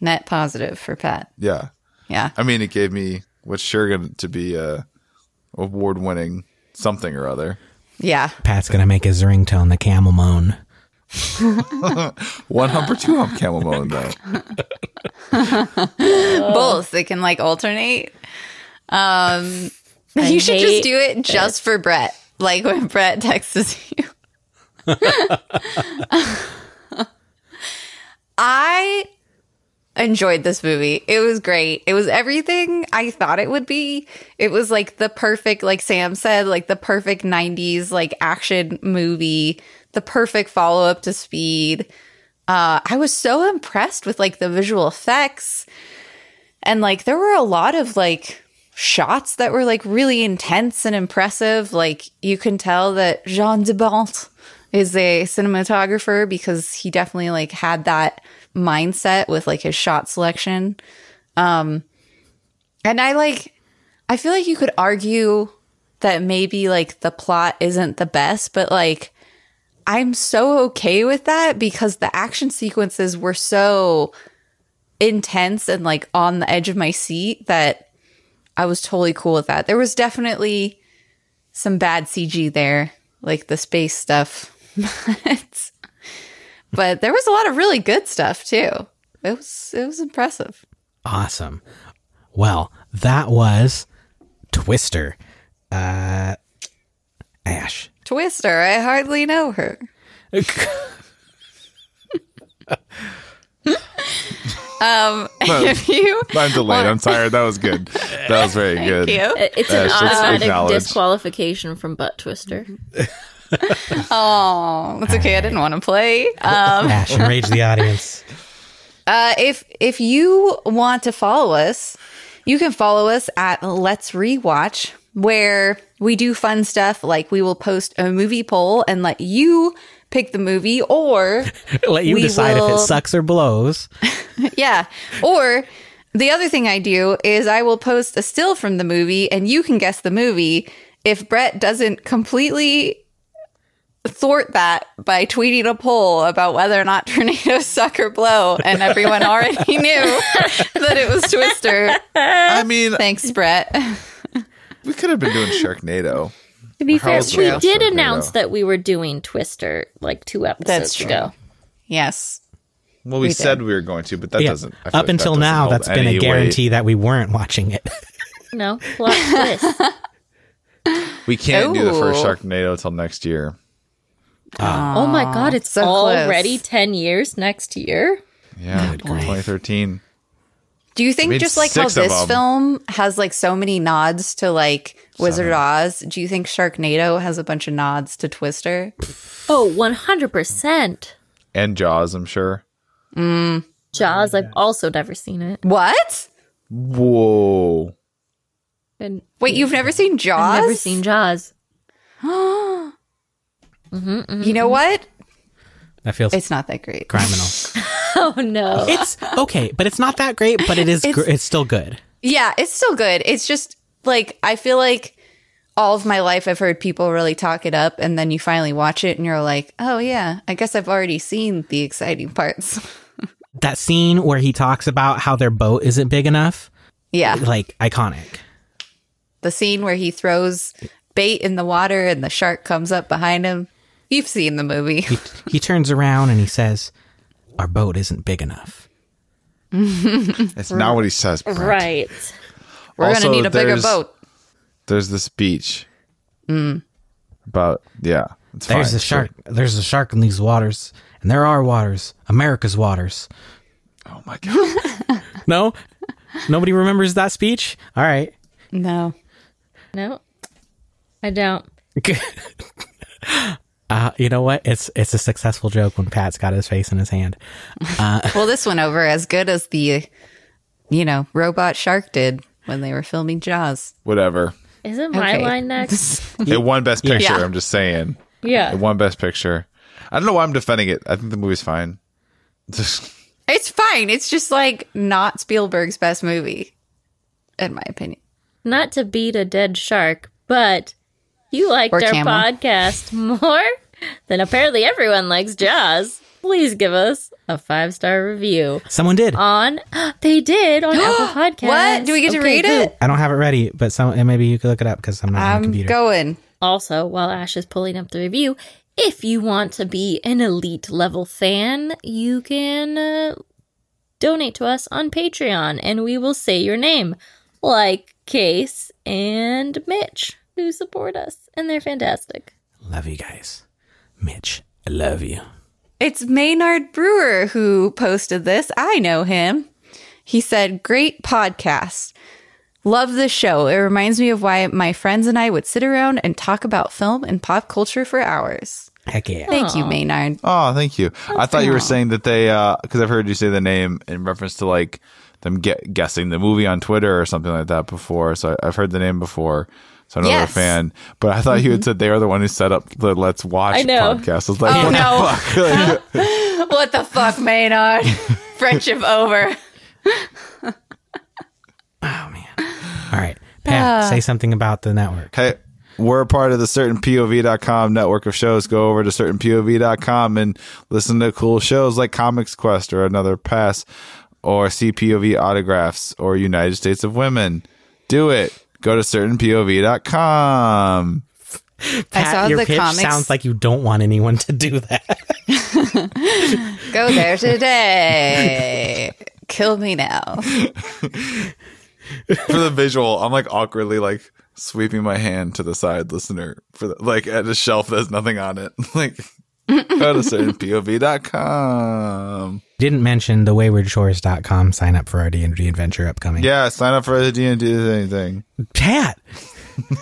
Net positive for Pat. Yeah. Yeah. I mean, it gave me what's sure going to be a award winning something or other. Yeah. Pat's gonna make his ringtone the camel moan. One hump or two hump camel moan though. Both. They can like alternate. Um I you should just do it just for Brett. Like when Brett texts you. I enjoyed this movie. It was great. It was everything I thought it would be. It was like the perfect, like Sam said, like the perfect 90s like action movie, the perfect follow up to Speed. Uh, I was so impressed with like the visual effects. And like there were a lot of like shots that were like really intense and impressive. Like you can tell that Jan de Bont is a cinematographer because he definitely like had that mindset with like his shot selection. Um and I like I feel like you could argue that maybe like the plot isn't the best, but like I'm so okay with that because the action sequences were so intense and like on the edge of my seat that I was totally cool with that. There was definitely some bad CG there, like the space stuff. but, but there was a lot of really good stuff too. It was it was impressive. Awesome. Well, that was Twister. Uh, Ash. Twister, I hardly know her. um, if you I'm delayed. I'm tired. That was good. That was very good. you. It's an Ash, automatic disqualification from Butt Twister. Oh, that's okay. I didn't want to play. Um, Ash, enrage the audience. Uh, if if you want to follow us, you can follow us at Let's Rewatch, where we do fun stuff like we will post a movie poll and let you pick the movie, or Let you We decide if it sucks or blows. yeah, or the other thing I do is I will post a still from the movie, and you can guess the movie. If Brett doesn't completely thwart that by tweeting a poll about whether or not tornadoes suck or blow, and everyone already knew that it was Twister. I mean, Thanks, Brett. we could have been doing Sharknado. To be How fair, we did announce that we were doing Twister like two episodes true. ago. Yes. Well, we, We said did. we were going to, but that Yeah. doesn't. I Up like until that doesn't now, that's been any a weight. guarantee that we weren't watching it. No, plot twist. We can't do the first Sharknado until next year. oh my god, it's so close. already 10 years next year. Yeah, grief. 2013. Do you think just like how this them. film has like so many nods to like Wizard of Oz? Do you think Sharknado has a bunch of nods to Twister? Oh, 100%. And Jaws, I'm sure. Mm. Jaws, I've also never seen it. What? Whoa. And Wait, you've never seen Jaws? I've never seen Jaws. Mm-hmm, mm-hmm, you know mm-hmm. what? That feels It's not that great. criminal. Oh no. It's okay, but it's not that great, but it is. It's, it's still good. Yeah, it's still good. It's just like I feel like all of my life I've heard people really talk it up, and then you finally watch it and you're like, oh yeah, I guess I've already seen the exciting parts. That scene where he talks about how their boat isn't big enough, yeah, like iconic. the scene where he throws bait in the water and the shark comes up behind him. You've seen the movie. He, he turns around and he says, "Our boat isn't big enough." That's not what he says. Brent. right. We're Also, gonna need a bigger boat. There's the speech mm. about, yeah. It's There's fine. a shark. There's a shark in these waters, and there are waters, America's waters. Oh my God. No, nobody remembers that speech. All right. No. No. I don't. Uh, you know what? It's it's a successful joke when Pat's got his face in his hand. Well, this went over as good as the, you know, robot shark did when they were filming Jaws. Whatever. Isn't my Okay. line next? It won Best Picture. Yeah. I'm just saying. Yeah. It won Best Picture. I don't know why I'm defending it. I think the movie's fine. It's fine. It's just like not Spielberg's best movie, in my opinion. Not to beat a dead shark, but you liked Or our camel. podcast more than apparently everyone likes Jaws. Please give us a five star review Someone did. on. They did on Apple Podcasts. What? Do we get to read good. it? I don't have it ready, but some and maybe you could look it up because I'm not on the I'm computer. going. Also, while Ash is pulling up the review, if you want to be an elite level fan, you can uh, donate to us on Patreon and we will say your name, like Case and Mitch, who support us, and they're fantastic. Love you guys, Mitch. I love you. It's Maynard Brewer who posted this. I know him. He said, Great podcast. Love the show. It reminds me of why my friends and I would sit around and talk about film and pop culture for hours. Heck yeah. Thank you, Maynard. Oh, thank you. I thought you were saying that they, uh, because I've heard you say the name in reference to like them get, guessing the movie on Twitter or something like that before. So I, I've heard the name before. So I know they're a Yes. fan. But I thought you had mm-hmm. said they are the one who set up the Let's Watch I know. podcast. I was like, Oh, what no. the fuck? what the fuck, Maynard? Friendship over. Oh man. All right, Pat, ah. say something about the network. hey, we're a part of the certainpov.com network of shows. Go over to certainpov.com and listen to cool shows like Comics Quest or Another Pass or CPOV autographs or United States of Women. Do it. Go to certainpov.com. Pat, saw your the pitch comics- sounds like you don't want anyone to do that. Go there today. Kill me now. For the visual, I'm like awkwardly like sweeping my hand to the side listener for the, like at a shelf that has nothing on it. like go to certainpov.com. Didn't mention the waywardshores.com sign up for our D&D adventure upcoming. Yeah, sign up for the D&D anything. Pat,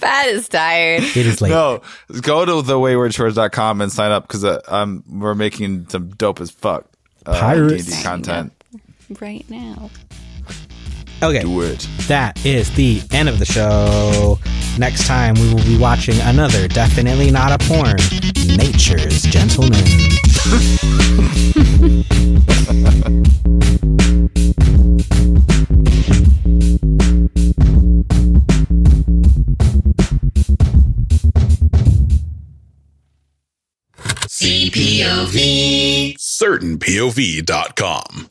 Pat is tired. it is late. No, go to thewaywardshores.com and sign up because uh, um, we're making some dope as fuck uh, Pirates. D&D content. Right now. Okay. Do it. That is the end of the show. Next time we will be watching another definitely not a porn, Nature's Gentleman. CPOV. CertainPOV.com.